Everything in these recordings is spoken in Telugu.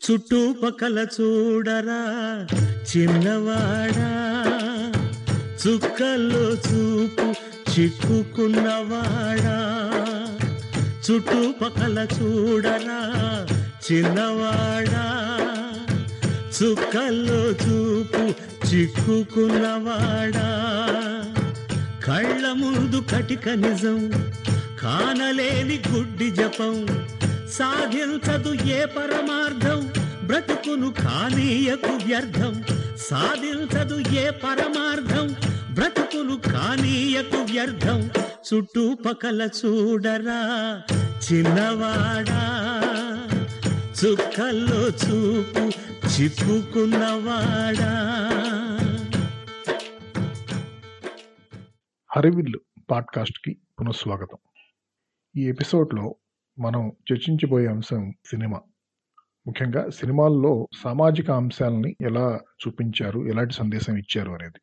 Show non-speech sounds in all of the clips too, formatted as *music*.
చుట్టుపక్కల చూడరా చిన్నవాడా. చుక్కల్లో చూపు చిక్కుకున్నవాడా. చుట్టుపక్కల చూడరా చిన్నవాడా. చుక్కల్లో చూపు చిక్కుకున్నవాడా. కళ్ళ ముందు కటిక నిజం కానలేని గుడ్డి జపం సాధించదు ఏ పరమార్థం. బ్రతుకును కానీయకు వ్యర్థం సాధించదు ఏ పరమార్థం. బ్రతుకును కానీయకు వ్యర్థం చుట్టుపక్కల చూడరా చిన్నవాడా. చుక్కల్లో చూపు చిక్కుకున్నవాడా. హరివిల్లు పాడ్కాస్ట్కి పునఃస్వాగతం. ఈ ఎపిసోడ్లో మనం చర్చించబోయే అంశం సినిమా. ముఖ్యంగా సినిమాల్లో సామాజిక అంశాలని ఎలా చూపించారు ఎలాంటి సందేశం ఇచ్చారు అనేది.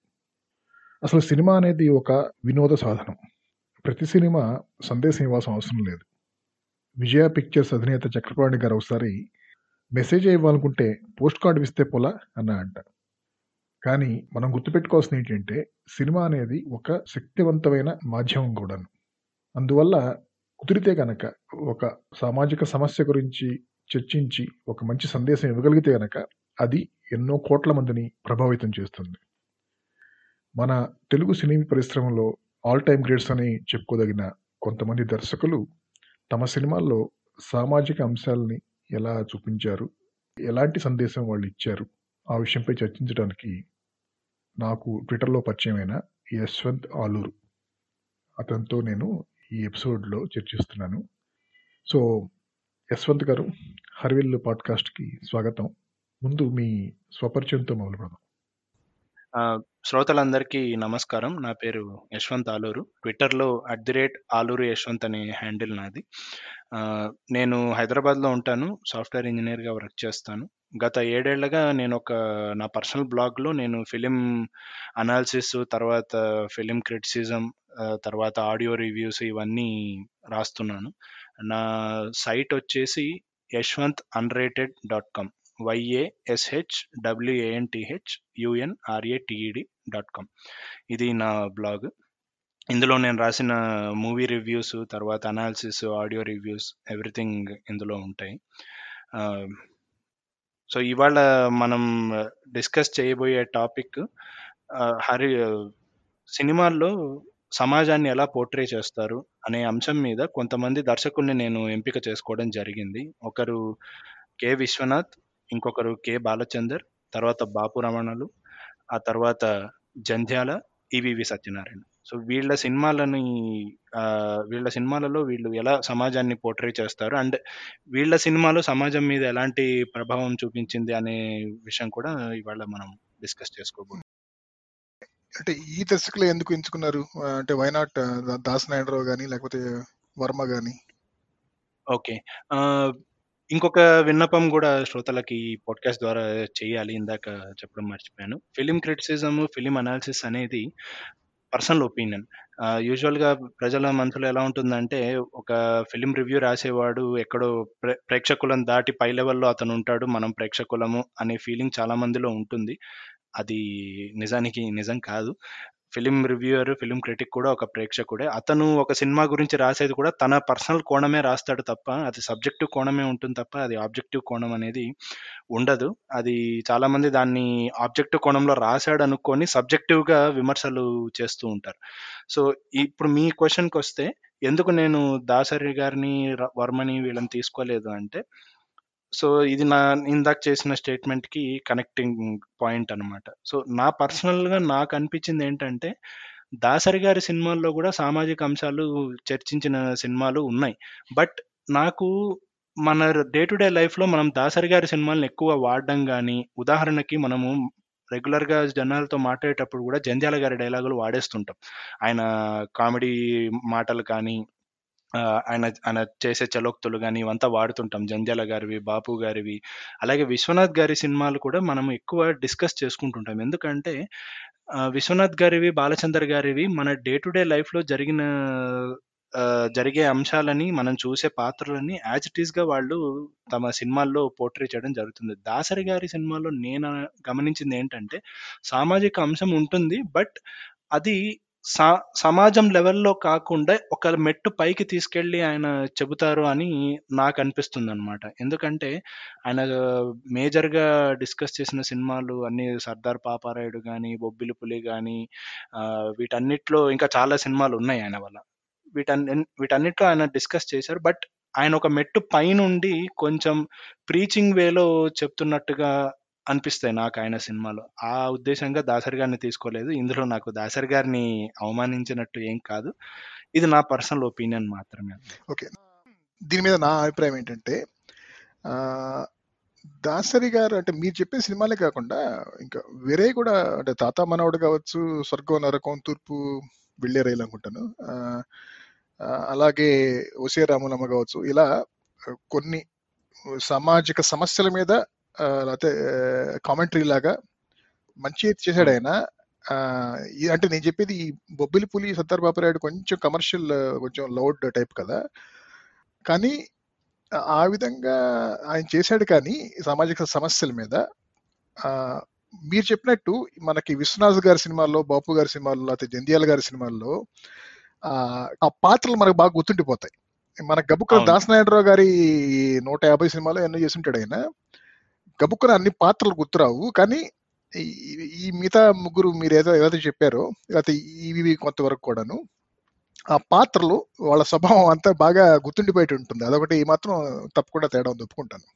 అసలు సినిమా అనేది ఒక వినోద సాధనం. ప్రతి సినిమా సందేశం ఇవ్వాల్సిన అవసరం లేదు. విజయ పిక్చర్స్ అధినేత చక్రపాణి గారు ఒకసారి మెసేజ్ ఇవ్వాలనుకుంటే పోస్ట్ కార్డు ఇస్తే పోలా అన్న అంట. కానీ మనం గుర్తుపెట్టుకోవాల్సిన ఏంటంటే సినిమా అనేది ఒక శక్తివంతమైన మాధ్యమం కూడాను. అందువల్ల కుదిరితే కనుక ఒక సామాజిక సమస్య గురించి చర్చించి ఒక మంచి సందేశం ఇవ్వగలిగితే కనుక అది ఎన్నో కోట్ల మందిని ప్రభావితం చేస్తుంది. మన తెలుగు సినీ పరిశ్రమలో ఆల్ టైమ్ గ్రేడ్స్ అని చెప్పుకోదగిన కొంతమంది దర్శకులు తమ సినిమాల్లో సామాజిక అంశాలని ఎలా చూపించారు? ఎలాంటి సందేశం వాళ్ళు ఇచ్చారు? ఆ విషయంపై చర్చించడానికి నాకు ట్విట్టర్లో పరిచయమైన యశ్వంత్ ఆలూరు. అతనితో నేను ఈ ఎపిసోడ్లో చర్చిస్తున్నాను. సో యశ్వంత్ గారు హర్విల్ పాడ్కాస్ట్కి స్వాగతం. ముందు మీ స్వపరిచయంతో మొదలు పెడదాం శ్రోతలందరికీ నమస్కారం. నా పేరు యశ్వంత్ ఆలూరు. ట్విట్టర్లో at the rate Aluru Yashwanth అనే హ్యాండిల్ నాది. నేను హైదరాబాద్లో ఉంటాను. సాఫ్ట్వేర్ ఇంజనీర్గా వర్క్ చేస్తాను. గత ఏడేళ్ళుగా నేను ఒక నా పర్సనల్ బ్లాగ్లో నేను ఫిలిం అనాలిసిస్ తర్వాత ఫిలిం క్రిటిసిజం తర్వాత ఆడియో రివ్యూస్ ఇవన్నీ రాస్తున్నాను. నా సైట్ వచ్చేసి Yashwanth unrated dot com YASH WANTH UNRATED dot com. ఇది నా బ్లాగ్. ఇందులో నేను రాసిన మూవీ రివ్యూస్ తర్వాత అనాలిసిస్ ఆడియో రివ్యూస్ ఎవ్రీథింగ్ ఇందులో ఉంటాయి. సో ఇవాళ మనం డిస్కస్ చేయబోయే టాపిక్ హరి సినిమాల్లో సమాజాన్ని ఎలా పోర్ట్రే చేస్తారు అనే అంశం మీద కొంతమంది దర్శకుల్ని నేను ఎంపిక చేసుకోవడం జరిగింది. ఒకరు కె విశ్వనాథ్ ఇంకొకరు కె బాలచందర్ తర్వాత బాపు రమణలు ఆ తర్వాత జంధ్యాల ఈవివి సత్యనారాయణ. సో వీళ్ళ సినిమాలని వీళ్ళ సినిమాలలో వీళ్ళు ఎలా సమాజాన్ని పోర్ట్రే చేస్తారు అండ్ వీళ్ళ సినిమాలో సమాజం మీద ఎలాంటి ప్రభావం చూపించింది అనే విషయం కూడా ఇవాళ మనం డిస్కస్ చేసుకోబోతున్నాం. అంటే ఈ దర్శకులు ఎందుకు ఎంచుకున్నారు? అంటే అంటే వైనాట్ దాస్ నాయుడురావు కానీ లేకపోతే వర్మ కానీ ఓకే. ఇంకొక విన్నపం కూడా శ్రోతలకి ఈ పాడ్కాస్ట్ ద్వారా చేయాలి. ఇందాక చెప్పడం మర్చిపోయాను. ఫిలిం క్రిటిసిజం ఫిలిం అనాలిసిస్ అనేది పర్సనల్ ఒపీనియన్. యూజువల్గా ప్రజల మనసులో ఎలా ఉంటుందంటే ఒక ఫిలిం రివ్యూ రాసేవాడు ఎక్కడో ప్రే ప్రేక్షకులను దాటి పై లెవెల్లో అతను ఉంటాడు. మనం ప్రేక్షకులము అనే ఫీలింగ్ చాలా మందిలో ఉంటుంది. అది నిజానికి నిజం కాదు. ఫిలిం రివ్యూయర్ ఫిలిం క్రిటిక్ కూడా ఒక ప్రేక్షకుడే. అతను ఒక సినిమా గురించి రాసేది కూడా తన పర్సనల్ కోణమే రాస్తాడు తప్ప అది సబ్జెక్టివ్ కోణమే ఉంటుంది తప్ప అది ఆబ్జెక్టివ్ కోణం అనేది ఉండదు. అది చాలామంది దాన్ని ఆబ్జెక్టివ్ కోణంలో రాశాడు అనుకొని సబ్జెక్టివ్గా విమర్శలు చేస్తూ ఉంటారు. సో ఇప్పుడు మీ క్వశ్చన్కి వస్తే ఎందుకు నేను దాసరి గారిని వర్మని వీళ్ళని తీసుకోలేదు అంటే సో ఇది నా ఇందాక చేసిన స్టేట్మెంట్కి కనెక్టింగ్ పాయింట్ అన్నమాట. సో నా పర్సనల్గా నాకు అనిపించింది ఏంటంటే దాసరి గారి సినిమాల్లో కూడా సామాజిక అంశాలు చర్చించిన సినిమాలు ఉన్నాయి. బట్ నాకు మన డే టు డే లైఫ్లో మనం దాసరి గారి సినిమాలను ఎక్కువ వాడడం కానీ ఉదాహరణకి మనము రెగ్యులర్గా జనాలతో మాట్లాడేటప్పుడు కూడా జంధ్యాల గారి డైలాగులు వాడేస్తుంటాం. ఆయన కామెడీ మాటలు కానీ ఆయన ఆయన చేసే చలోక్తులు కానీ ఇవంతా వాడుతుంటాం జంధ్యాల గారివి బాపు గారివి అలాగే విశ్వనాథ్ గారి సినిమాలు కూడా మనం ఎక్కువ డిస్కస్ చేసుకుంటుంటాం ఎందుకంటే విశ్వనాథ్ గారివి బాలచందర్ గారివి మన డే టు డే లైఫ్లో జరిగిన జరిగే అంశాలని మనం చూసే పాత్రలని యాజ్ ఇట్ ఈస్‌గా వాళ్ళు తమ సినిమాల్లో పోర్ట్రీ చేయడం జరుగుతుంది. 'దాసరి' గారి సినిమాలో నేను గమనించింది ఏంటంటే సామాజిక అంశం ఉంటుంది. బట్ అది స సమాజం లెవెల్‌లో కాకుండా ఒక మెట్టు పైకి తీసుకెళ్ళి ఆయన చెబుతారు అని నాకు నాకనిపిస్తుందనమాట. ఎందుకంటే ఆయన మేజర్‌గా డిస్కస్ చేసిన సినిమాలు అన్నీ 'సర్దార్ పాపారాయుడు' గాని, 'బొబ్బిలి పులి' గాని ఆహ్, వీటన్నిటిలో ఇంకా చాలా సినిమాలున్నాయి ఆయన వల్ల. వీటన్ని వీటన్నిటిలో ఆయన డిస్కస్ చేశారు. బట్ ఆయన ఒక మెట్టు పైనుండి కొంచెం ప్రీచింగ్ వేలో చెప్తున్నట్టుగా అనిపిస్తాయి నాకు ఆయన సినిమాలు. ఆ ఉద్దేశంగా 'దాసరి' గారిని తీసుకోలేదు. ఇందులో నాకు 'దాసరి' గారిని అవమానించినట్టు ఏం కాదు. ఇది నా పర్సనల్ ఒపీనియన్ మాత్రమే. ఓకే. దీని మీద నా అభిప్రాయం ఏంటంటే 'దాసరి' గారు అంటే మీరు చెప్పిన సినిమాలే కాకుండా ఇంకా వేరే కూడా అంటే 'తాత మనవడు' కావచ్చు, 'స్వర్గం నరకం తూర్పు వెళ్ళే రైలు' అనుకుంటాను. అలాగే 'ఒసే రాములమ్మ' కావచ్చు. ఇలా కొన్ని సామాజిక సమస్యల మీద లేతే కామెంటరీ లాగా మంచిగా చేశాడు. ఆయన. అంటే నేను చెప్పేది ఈ 'బొబ్బిలి పులి', 'సర్దార్ పాపారాయుడు' కొంచెం కమర్షియల్ కొంచెం లౌడ్ టైప్ కదా! కానీ ఆ విధంగా ఆయన చేశాడు కానీ సామాజిక సమస్యల మీద మీరు చెప్పినట్టు మనకి 'విశ్వనాథ్' గారి సినిమాల్లో, 'బాపు' గారి సినిమాల్లో, లేతే 'జంధ్యాల' గారి సినిమాల్లో ఆ పాత్రలు మనకు బాగా గుర్తుండిపోతాయి. మన గబుక్కన అవును. 'దాసనారాయణరావు' గారి 150 సినిమాలో ఎన్నో చేసుంటాడు ఆయన. గబుక్కున అన్ని పాత్రలు గుర్తురావు. కానీ ఈ ఈ మిగతా ముగ్గురు మీరు ఏదో ఏదైతే చెప్పారో లేతే ఈవీవి కొంతవరకు కూడాను. ఆ పాత్రలు వాళ్ళ స్వభావం అంతా బాగా గుర్తుండిపోయేటి ఉంటుంది. అదొకటి మాత్రం తప్పకుండా తేడా ఒప్పుకుంటాను.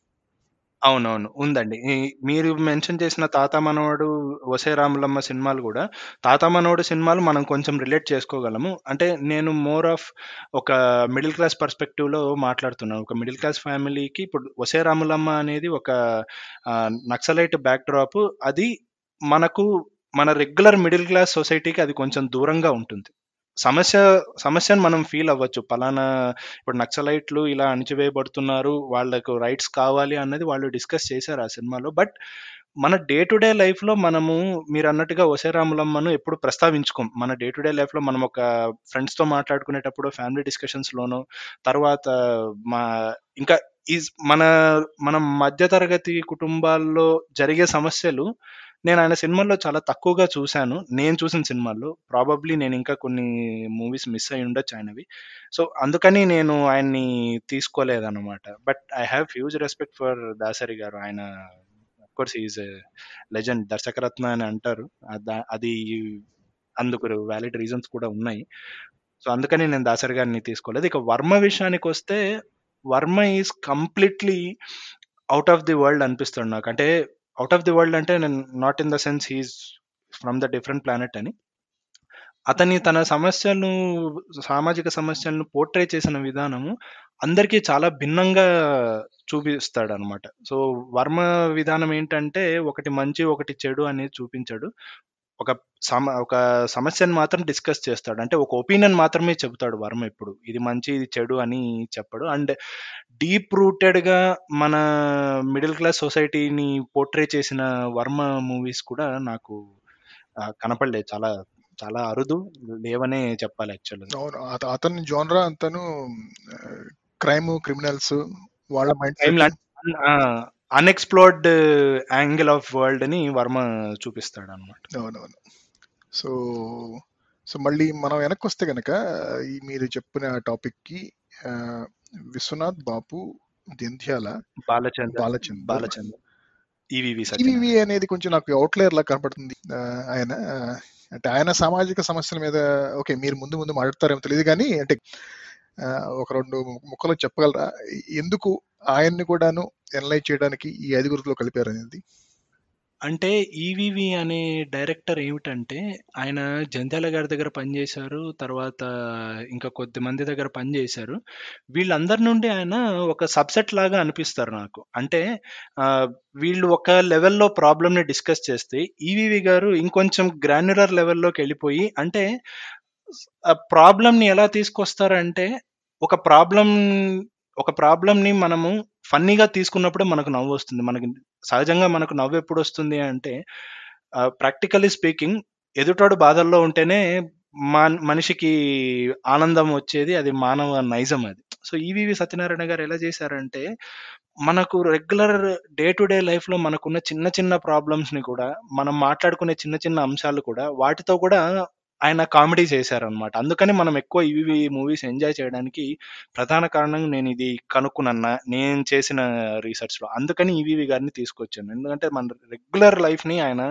అవునవును. ఉందండి. ఈ మీరు మెన్షన్ చేసిన 'తాత మనవడు', 'ఒసే రాములమ్మ' సినిమాలు గూడా 'తాత మనవడు' సినిమాలు మనం కొంచెం రిలేట్ చేసుకోగలము. అంటే నేను మోర్ ఆఫ్ ఒక మిడిల్ క్లాస్ పర్స్పెక్టివ్‌లో మాట్లాడుతున్నాను. ఒక మిడిల్ క్లాస్ ఫ్యామిలీకి ఇప్పుడు 'ఒసే రాములమ్మ' అనేది ఒక ఆహ్, నక్సలైట్ బ్యాక్‌డ్రాప్. అది మనకు మన రెగ్యులర్ మిడిల్ క్లాస్ సొసైటీకి అది కొంచెం దూరంగా ఉంటుంది. సమస్య సమస్యను మనం ఫీల్ అవ్వచ్చు. పలానా ఇప్పుడు నక్సలైట్లు ఇలా అణిచివేయబడుతున్నారు. వాళ్ళకు రైట్స్ కావాలి అన్నది వాళ్ళు డిస్కస్ చేశారు ఆ సినిమాలో. బట్ మన డే టు డే లైఫ్‌లో మనము మీరు అన్నట్టుగా రాములమ్మను' ఎప్పుడు ప్రస్తావించుకోం. మన డే టు డే లైఫ్‌లో మనం ఒక ఫ్రెండ్స్‌తో మాట్లాడుకునేటప్పుడు, ఫ్యామిలీ డిస్కషన్స్లోను తర్వాత మా ఇంకా ఈజ్ మన మన మధ్య తరగతి కుటుంబాల్లో జరిగే సమస్యలు నేను ఆయన సినిమాల్లో చాలా తక్కువగా చూశాను నేను చూసిన సినిమాల్లో. ప్రాబబ్లీ నేను ఇంకా కొన్ని మూవీస్ మిస్ అయ్యి ఉండొచ్చు ఆయనవి. సో, అందుకని నేను ఆయన్ని తీసుకోలేదన్నమాట but I have huge respect for 'Dasari' garu. ఆయన కోర్స్ ఈజ్ ఈస్ లెజెండ్. దర్శకరత్న అని అంటారు. అది అందుకు వ్యాలిడ్ రీజన్స్ కూడా ఉన్నాయి. సో, అందుకని నేను 'దాసరి' గారిని తీసుకోలేదు. ఇక 'వర్మ' విషయానికి వస్తే 'Varma' is completely out of the world అనిపిస్తాడు నాకు. అంటే అవుట్ ఆఫ్ ది వరల్డ్ అంటే నేను not in the sense he's from the different planet అని. అతని తన సమస్యలను సామాజిక సమస్యలను పోర్ట్రే చేసిన విధానము అందరికీ చాలా భిన్నంగా చూపిస్తాడనమాట. సో, 'వర్మ' విధానం ఏంటంటే ఒకటి మంచి, ఒకటి చెడు అనేది చూపించాడు ఒక సమ ఒక సమస్యను మాత్రం డిస్కస్ చేస్తాడు. అంటే ఒక ఒపీనియన్ మాత్రమే చెబుతాడు 'వర్మ' ఎప్పుడు. ఇది మంచి, ఇది చెడు అని చెప్పడు. అండ్ డీప్ రూటెడ్‌గా మన మిడిల్ క్లాస్ సొసైటీని పోర్ట్రే చేసిన 'వర్మ' మూవీస్ కూడా నాకు కనపడలేదు. చాలా చాలా అరుదు. లేవనే చెప్పాలి యాక్చువల్‌గా. అతని జోనరా అంతాను క్రైము, క్రిమినల్స్ వాళ్ళ మైండ్! అన్‌ఎక్స్‌ప్లోర్డ్ యాంగిల్ ఆఫ్ వరల్డ్‌ని 'వర్మ' చూపిస్తాడనమాట. అవునవును. సో, సో మళ్ళీ మనం వెనక్కొస్తే గనక ఈ మీరు చెప్పిన టాపిక్‌కి 'విశ్వనాథ్', 'బాపు', 'జంధ్యాల', బాలచందర్, 'బాలచందర్', బాలచందర్, ఈవీవి సత్యనారాయణ. ఈవీవి అనేది కొంచెం నాకు ఔట్‌లయర్ లాగా కనపడుతుంది. ఆయన అంటే ఆయన సామాజిక సమస్యల మీద ఓకే. మీరు ముందు ముందు మాట్లాడతారేమో తెలీదు గానీ అంటే ఒక 2 ముక్కలో చెప్పగలరా? ఎందుకు ఆయన్ని కూడాను ఎనలైజ్ చేయడానికి ఈ ఐదుగురిలో కలిపారనేది? అంటే ఈవీవి అనే డైరెక్టర్ ఏమిటంటే, ఆయన 'జంధ్యాల' గారి దగ్గర పనిచేశారు. తర్వాత ఇంకా కొద్ది మంది దగ్గర పనిచేశారు. వీళ్ళందరి నుండి ఆయన ఒక సబ్‌సెట్ లాగా అనిపిస్తారు నాకు. అంటే వీళ్ళు ఒక లెవెల్‌లో ప్రాబ్లమ్‌ని డిస్కస్ చేస్తే, ఈవీవి గారు ఇంకొంచెం గ్రాన్యులర్ లెవెల్లోకి వెళ్ళిపోయి అంటే ఆ ప్రాబ్లమ్‌ని ఎలా తీసుకొస్తారంటే, ఒక ప్రాబ్లం ఒక ప్రాబ్లమ్‌ని మనము ఫన్నీగా తీసుకున్నప్పుడే మనకు నవ్వొస్తుంది. మనకి సహజంగా మనకు నవ్వెప్పుడొస్తుంది అంటే ఆహ్, ప్రాక్టికల్లీ స్పీకింగ్ ఎదుటోడు బాధల్లో ఉంటేనే మాన్ మనిషికి ఆనందం వచ్చేది అది మానవ నైజం అది. సో, ఈవీవి సత్యనారాయణ గారు ఎలా చేశారంటే, మనకు రెగ్యులర్ డే టు డే లైఫ్‌లో మనకున్న చిన్న చిన్న ప్రాబ్లమ్స్‌ని కూడా, మనం మాట్లాడుకునే చిన్న చిన్న అంశాలు కూడా, వాటితో కూడా ఆయన కామెడీ చేశారనమాట. అందుకని మనం ఎక్కువ ఈవీవి మూవీస్ ఎంజాయ్ చేయడానికి ప్రధాన కారణం నేనిది కనుక్కున్నాను. నేను చేసిన రీసెర్చ్‌లో. అందుకని ఈవీవి గారిని తీసుకొచ్చాను. ఎందుకంటే మన రెగ్యులర్ లైఫ్‌ని ఆయన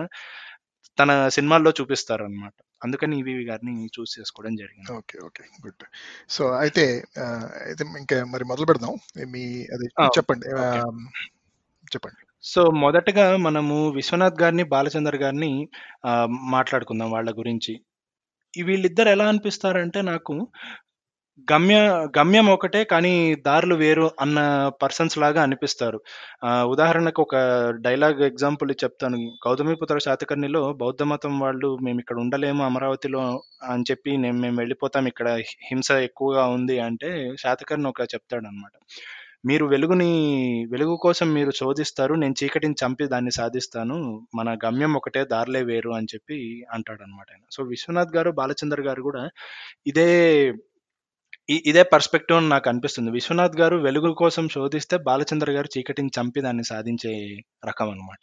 తన సినిమాల్లో చూపిస్తారనమాట. అందుకని ఈవీవి గారిని చూస్ చేసుకోవడం జరిగింది. ఓకే. ఓకే. గుడ్. సో, అయితే అయితే ఇంకా మరి మొదలు పెడదాం. మీ అది! చెప్పండి. చెప్పండి. సో, మొదటగా మనము విశ్వనాథ్ గారిని, బాలచందర్ గారిని మాట్లాడుకుందాం వాళ్ళ గురించి. వీళ్ళిద్దరు ఎలా అనిపిస్తారంటే నాకు, గమ్య గమ్యం ఒకటే కానీ దారులు వేరు అన్న పర్సన్స్ లాగా అనిపిస్తారు. ఉదాహరణకు ఒక డైలాగ్ ఎగ్జాంపుల్ చెప్తాను. 'గౌతమిపుత్ర శాతకర్ణిలో' బౌద్ధ మతం వాళ్ళు ఇక్కడ ఉండలేము అమరావతిలో అని చెప్పి నేను మేము వెళ్ళిపోతాం ఇక్కడ హింస ఎక్కువగా ఉంది అంటే, శాతకర్ణి ఒక చెప్తాడనమాట. మీరు వెలుగుని వెలుగు కోసం మీరు శోధిస్తారు. నేను చీకటిని చంపి దాన్ని సాధిస్తాను. మన గమ్యం ఒకటే దారిలే వేరు అని చెప్పి అంటాడనమాట ఆయన. సో, విశ్వనాథ్ గారు, బాలచందర్ గారు కూడా ఇదే ఇ ఇదే పర్స్పెక్టివ్ అని నాకు అనిపిస్తుంది విశ్వనాథ్ గారు వెలుగు కోసం శోధిస్తే, బాలచందర్ గారు చీకటిని చంపి దాన్ని సాధించే రకం అనమాట.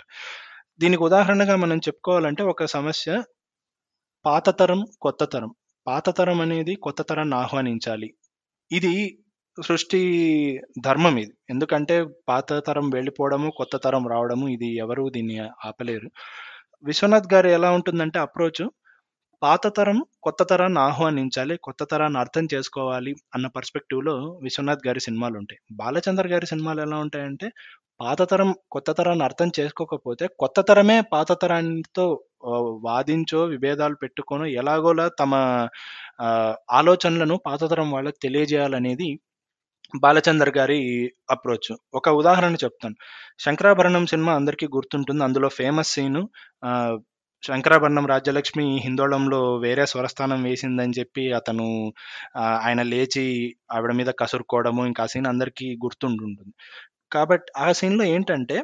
దీనికి ఉదాహరణగా మనం చెప్పుకోవాలంటే ఒక సమస్య పాత తరం, కొత్త తరం. పాత తరం అనేది కొత్త తరాన్ని ఆహ్వానించాలి. ఇది సృష్టి ధర్మం ఇది. ఎందుకంటే పాత తరం వెళ్ళిపోవడము, కొత్త తరం రావడము ఇది ఎవరు దీన్ని ఆపలేరు. విశ్వనాథ్ గారు ఎలా ఉంటుందంటే అప్రోచ్ పాత తరం, కొత్త తరాన్ని ఆహ్వానించాలి. కొత్త తరాన్ని అర్థం చేసుకోవాలి అన్న పర్స్పెక్టివ్‌లో విశ్వనాథ్ గారి సినిమాలు ఉంటాయి బాలచందర్ గారి సినిమాలు ఎలా ఉంటాయంటే, పాత తరం, కొత్త తరాన్ని అర్థం చేసుకోకపోతే, కొత్త తరమే పాత తరానితో వాదించో, విభేదాలు పెట్టుకొనో ఎలాగోలా తమ ఆలోచనలను పాత తరం వాళ్ళకి తెలియజేయాలనేది బాలచందర్ గారి అప్రోచ్. ఒక ఉదాహరణ చెప్తాను. 'శంకరాభరణం' సినిమా అందరికీ గుర్తుంటుంది. అందులో ఫేమస్ సీను శంకరాభరణం రాజ్యలక్ష్మి హిందోళంలో వేరే స్వరస్థానం వేసిందని చెప్పి అతను ఆయన లేచి ఆవిడ మీద కసురుకోవడము, ఇంకా ఆ సీన్ అందరికీ గుర్తుంటుంటుంది కాబట్టి ఆ సీన్‌లో ఏంటంటే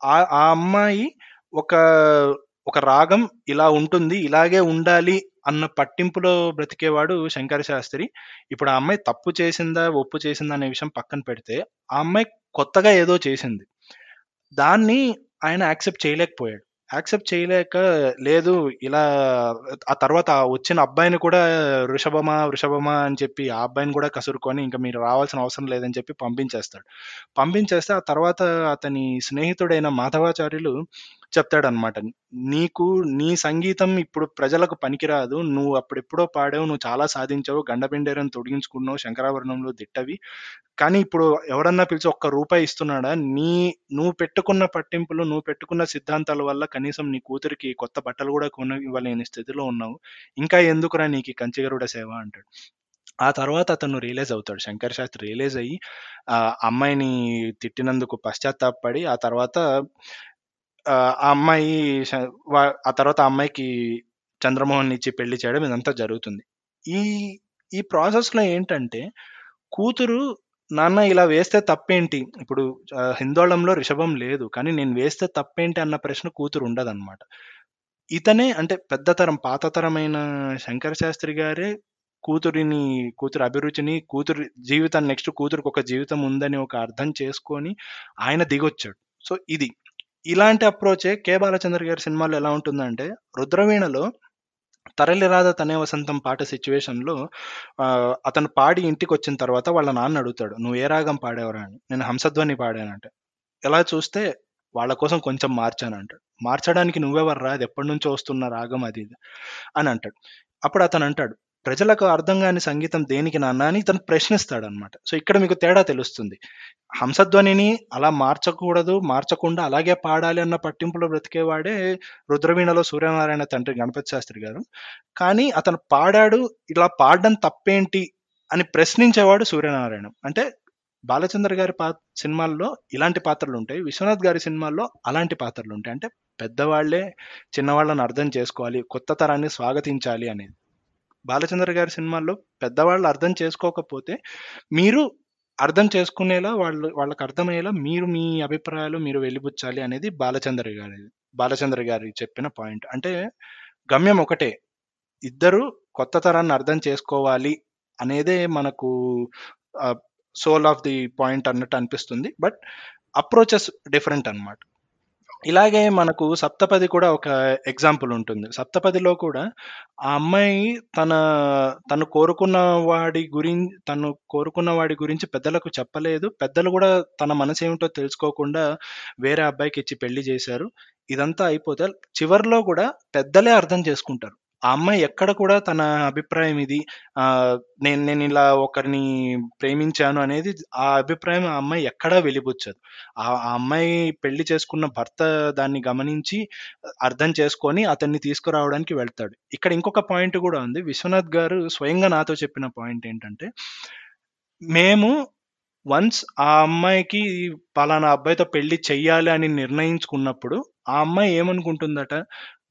ఆ అమ్మాయి ఒక ఒక రాగం ఇలా ఉంటుంది, ఇలాగే ఉండాలి అన్న పట్టింపులో బ్రతికేవాడు శంకర శాస్త్రి. ఇప్పుడు ఆ అమ్మాయి తప్పు చేసిందా, ఒప్పు చేసిందా అనే విషయం పక్కన పెడితే, ఆ అమ్మాయి కొత్తగా ఏదో చేసింది. దాన్ని ఆయన యాక్సెప్ట్ చేయలేకపోయాడు. యాక్సెప్ట్ చేయలేక లేదు ఇలా ఆ తర్వాత వచ్చిన అబ్బాయిని కూడా వృషభమా, వృషభమా అని చెప్పి ఆ అబ్బాయిని కూడా కసురుకొని ఇంకా మీరు రావాల్సిన అవసరం లేదని చెప్పి పంపించేస్తాడు. పంపించేస్తే ఆ తర్వాత అతని స్నేహితుడైన మాధవాచార్యులు చెప్తాడనమాట. నీకు నీ సంగీతం ఇప్పుడు ప్రజలకు పనికిరాదు. నువ్వు అప్పుడెప్పుడో పాడావు. నువ్వు చాలా సాధించావు. గండపిండేరని తొడిగించుకున్నావు. శంకరాభరణంలో దిట్టవి. కానీ ఇప్పుడు ఎవడన్నా పిలిచి ఒక్క రూపాయి ఇస్తున్నాడా? నీ నువ్వు పెట్టుకున్న పట్టింపులు, నువ్వు పెట్టుకున్న సిద్ధాంతాల వల్ల కనీసం నీ కూతురికి కొత్త బట్టలు కూడా కొనివ్వలేని స్థితిలో ఉన్నావు. ఇంకా ఎందుకురా నీకు కంచిగరుడ సేవ అంటాడు. ఆ తర్వాత అతను రియలైజ్ అవుతాడు. శంకర్ శాస్త్రి రియలైజ్ అయ్యి ఆ అమ్మాయిని తిట్టినందుకు పశ్చాత్తాపడి ఆ తర్వాత ఆ అమ్మాయి ఆ తర్వాత ఆ అమ్మాయికి చంద్రమోహన్ ఇచ్చి పెళ్ళి చేయడం ఇదంతా జరుగుతుంది. ఈ ఈ ప్రాసెస్‌లో ఏంటంటే కూతురు నాన్న ఇలా వేస్తే తప్పేంటి? ఇప్పుడు హిందోళంలో రిషభం లేదు. కానీ నేను వేస్తే తప్పేంటి అన్న ప్రశ్న కూతురు ఉండదనమాట. ఇతనే అంటే పెద్ద తరం, పాత తరమైన శంకర శాస్త్రి గారే కూతురిని, కూతురు అభిరుచిని, కూతురి జీవితం నెక్స్ట్ కూతురికి ఒక జీవితం ఉందని ఒక అర్థం చేసుకొని ఆయన దిగొచ్చాడు. సో, ఇది. ఇలాంటి అప్రోచే కె. బాలచంద్ర గారి సినిమాలో ఎలా ఉంటుందంటే 'రుద్రవీణలో' 'తరలిరాధ తనే వసంతం' పాట సిచ్యువేషన్లో అతను పాడి ఇంటికి వచ్చిన తర్వాత వాళ్ళ నాన్న అడుగుతాడు. "నువ్వు ఏ రాగం పాడేవరా అని. "నేను హంసధ్వని పాడానంటే ఎలా చూస్తే వాళ్ళ కోసం కొంచెం మార్చానంటాడు. "మార్చడానికి నువ్వెవర్రా? అది ఎప్పటినుంచో వస్తున్న రాగం అది ఇది" అని అంటాడు. అప్పుడు అతను అంటాడు, "ప్రజలకు అర్థం కాని సంగీతం దేనికి నాన్న" అని ఇతను ప్రశ్నిస్తాడనమాట. సో, ఇక్కడ మీకు తేడా తెలుస్తుంది. హంసధ్వనిని అలా మార్చకూడదు, మార్చకుండా అలాగే పాడాలి అన్న పట్టింపులో బ్రతికేవాడే 'రుద్రవీణలో' సూర్యనారాయణ తండ్రి గణపతి శాస్త్రి గారు. కానీ అతను పాడాడు, ఇలా పాడడం తప్పేంటి అని ప్రశ్నించేవాడు సూర్యనారాయణ. అంటే బాలచంద్ర గారి పా సినిమాల్లో ఇలాంటి పాత్రలు ఉంటాయి విశ్వనాథ్ గారి సినిమాల్లో అలాంటి పాత్రలు ఉంటాయి అంటే పెద్దవాళ్ళే చిన్నవాళ్ళని అర్థం చేసుకోవాలి, కొత్త తరాన్ని స్వాగతించాలి అనేది. బాలచంద్ర గారి సినిమాల్లో పెద్దవాళ్ళు అర్థం చేసుకోకపోతే మీరు అర్థం చేసుకునేలా వాళ్ళు వాళ్ళకి అర్థమయ్యేలా మీరు మీ అభిప్రాయాలు మీరు వెలిబుచ్చాలి అనేది బాలచంద్ర గారి బాలచంద్ర గారి చెప్పిన పాయింట్. అంటే గమ్యం ఒకటే. ఇద్దరు కొత్త తరాన్ని అర్థం చేసుకోవాలి అనేదే మనకు సోల్ ఆఫ్ ది పాయింట్ అన్నట్టు అనిపిస్తుంది బట్ అప్రోచెస్ డిఫరెంట్ అన్నమాట ఇలాగే మనకు సప్తపది కూడా ఒక ఎగ్జాంపుల్ ఉంటుంది. సప్తపదిలో కూడా ఆ అమ్మాయి తన తను కోరుకున్న వాడి గురించి తను కోరుకున్న వాడి గురించి పెద్దలకు చెప్పలేదు. పెద్దలు కూడా తన మనసు ఏమిటో తెలుసుకోకుండా వేరే అబ్బాయికి ఇచ్చి పెళ్ళి చేశారు. ఇదంతా అయిపోతే చివర్లో కూడా పెద్దలే అర్థం చేసుకుంటారు. ఆ అమ్మాయి ఎక్కడ కూడా తన అభిప్రాయం ఇది నేను నేను ఇలా ఒకరిని ప్రేమించాను అనేది ఆ అభిప్రాయం ఆ అమ్మాయి ఎక్కడా వెలిబుచ్చదు. ఆ ఆ అమ్మాయి పెళ్ళి చేసుకున్న భర్త దాన్ని గమనించి అర్థం చేసుకొని అతన్ని తీసుకురావడానికి వెళ్తాడు. ఇక్కడ ఇంకొక పాయింట్ కూడా ఉంది. విశ్వనాథ్ గారు స్వయంగా నాతో చెప్పిన పాయింట్ ఏంటంటే మేము వన్స్ ఆ అమ్మాయికి పలానా అబ్బాయితో పెళ్ళి చెయ్యాలి అని నిర్ణయించుకున్నప్పుడు ఆ అమ్మాయి ఏమనుకుంటుందట?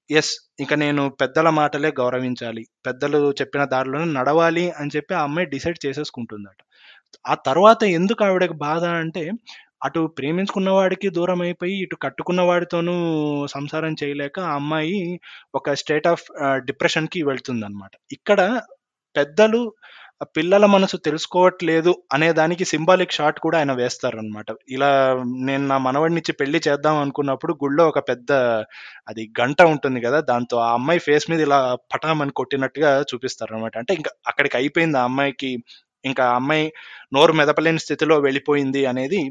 ఎస్ ఇక నేను పెద్దల మాటలే గౌరవించాలి. పెద్దలు చెప్పిన దారిలోనే నడవాలి అని చెప్పి ఆ అమ్మాయి డిసైడ్ చేసేసుకుంటుందట. ఆ తర్వాత ఎందుకు ఆవిడకి బాధ అంటే అటు ప్రేమించుకున్న వాడికి దూరం అయిపోయి ఇటు కట్టుకున్న వాడితోనూ సంసారం చేయలేక ఆ అమ్మాయి ఒక స్టేట్ ఆఫ్ డిప్రెషన్కి uh, వెళ్తుంది అనమాట ఇక్కడ పెద్దలు పిల్లల మనసు తెలుసుకోవట్లేదు అనే దానికి సింబాలిక్ షాట్ కూడా ఆయన వేస్తారనమాట ఇలా నేను నా మనవడినిచ్చి పెళ్ళి చేద్దాం అనుకున్నప్పుడు గుళ్ళో ఒక పెద్ద అది గంట ఉంటుంది కదా దాంతో ఆ అమ్మాయి ఫేస్ మీద ఇలా పటామని కొట్టినట్టుగా చూపిస్తారు అనమాట అంటే ఇంకా అక్కడికి అయిపోయింది ఆ అమ్మాయికి ఇంకా ఆ అమ్మాయి నోరు మెదపలేని స్థితిలో వెళ్ళిపోయింది అనేది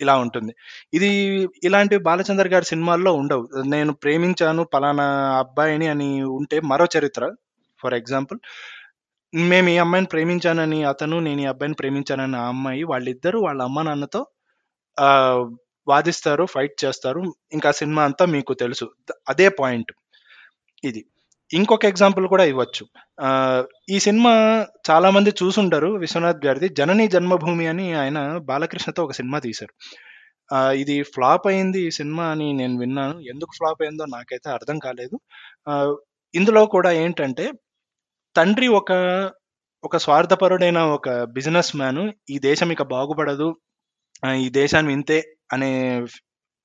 ఇలా ఉంటుంది. ఇది ఇలాంటి బాలచందర్ గారి సినిమాల్లో ఉండవు. నేను ప్రేమించాను పలానా అబ్బాయిని అని ఉంటే మరో చరిత్ర. ఫర్ ఎగ్జాంపుల్ మేము ఈ అమ్మాయిని ప్రేమించానని అతను నేను ఈ అబ్బాయిని ప్రేమించానని ఆ అమ్మాయి వాళ్ళిద్దరూ వాళ్ళ అమ్మ నాన్నతో వాదిస్తారు ఫైట్ చేస్తారు. ఇంకా సినిమా అంతా మీకు తెలుసు. అదే పాయింట్ ఇది. ఇంకొక ఎగ్జాంపుల్ కూడా ఇవ్వచ్చు. ఈ సినిమా చాలామంది చూసుంటారు విశ్వనాథ్ గారిది. జనని జన్మభూమి అని ఆయన బాలకృష్ణతో ఒక సినిమా తీశారు. ఇది ఫ్లాప్ అయింది ఈ సినిమా అని నేను విన్నాను. ఎందుకు ఫ్లాప్ అయిందో నాకైతే అర్థం కాలేదు. ఇందులో కూడా ఏంటంటే తండ్రి ఒక ఒక స్వార్థపరుడైన ఒక బిజినెస్ మ్యాన్ ఈ దేశం ఇక బాగుపడదు ఈ దేశాన్ని ఇంతే అనే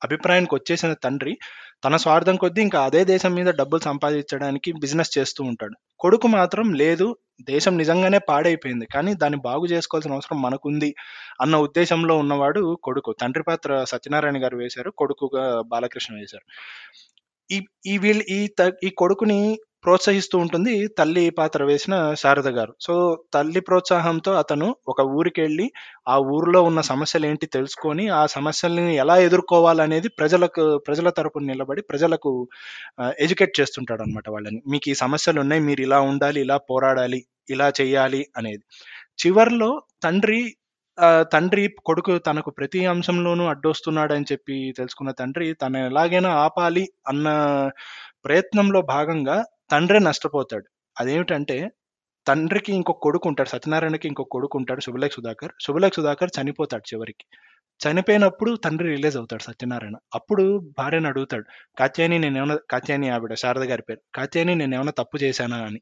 అభిప్రాయానికి వచ్చేసిన తండ్రి తన స్వార్థం కొద్దీ ఇంకా అదే దేశం మీద డబ్బులు సంపాదించడానికి బిజినెస్ చేస్తూ ఉంటాడు. కొడుకు మాత్రం లేదు దేశం నిజంగానే పాడైపోయింది కానీ దాన్ని బాగు చేసుకోవాల్సిన అవసరం మనకుంది అన్న ఉద్దేశంలో ఉన్నవాడు కొడుకు. తండ్రి పాత్ర సత్యనారాయణ గారు వేశారు కొడుకుగా బాలకృష్ణ వేశారు. ఈ ఈ వీళ్ళు ఈ త- ఈ కొడుకుని ప్రోత్సహిస్తూ ఉంటుంది తల్లి పాత్ర వేసిన శారద గారు. సో తల్లి ప్రోత్సాహంతో అతను ఒక ఊరికి వెళ్ళి ఆ ఊరిలో ఉన్న సమస్యలు ఏంటి తెలుసుకొని ఆ సమస్యల్ని ఎలా ఎదుర్కోవాలనేది ప్రజలకు ప్రజల తరపున నిలబడి ప్రజలకు ఎడ్యుకేట్ చేస్తుంటాడు అనమాట వాళ్ళని. మీకు ఈ సమస్యలు ఉన్నాయి మీరు ఇలా ఉండాలి ఇలా పోరాడాలి ఇలా చేయాలి అనేది. చివర్లో తండ్రి తండ్రి కొడుకు తనకు ప్రతి అంశంలోనూ అడ్డొస్తున్నాడని చెప్పి తెలుసుకున్న తండ్రి తను ఎలాగైనా ఆపాలి అన్న ప్రయత్నంలో భాగంగా తండ్రే నష్టపోతాడు. అదేమిటంటే తండ్రికి ఇంకొక కొడుకు ఉంటాడు సత్యనారాయణకి ఇంకొక కొడుకు ఉంటాడు శుభలేఖ సుధాకర్. శుభలేఖ సుధాకర్ చనిపోతాడు చివరికి. చనిపోయినప్పుడు తండ్రి రిలీజ్ అవుతాడు సత్యనారాయణ. అప్పుడు భార్యను అడుగుతాడు కాత్యాయని నేనేమన్నా కాత్యాయని ఆవిడ శారద గారి పేరు కాత్యాయని నేనేమన్నా తప్పు చేశానా? అని.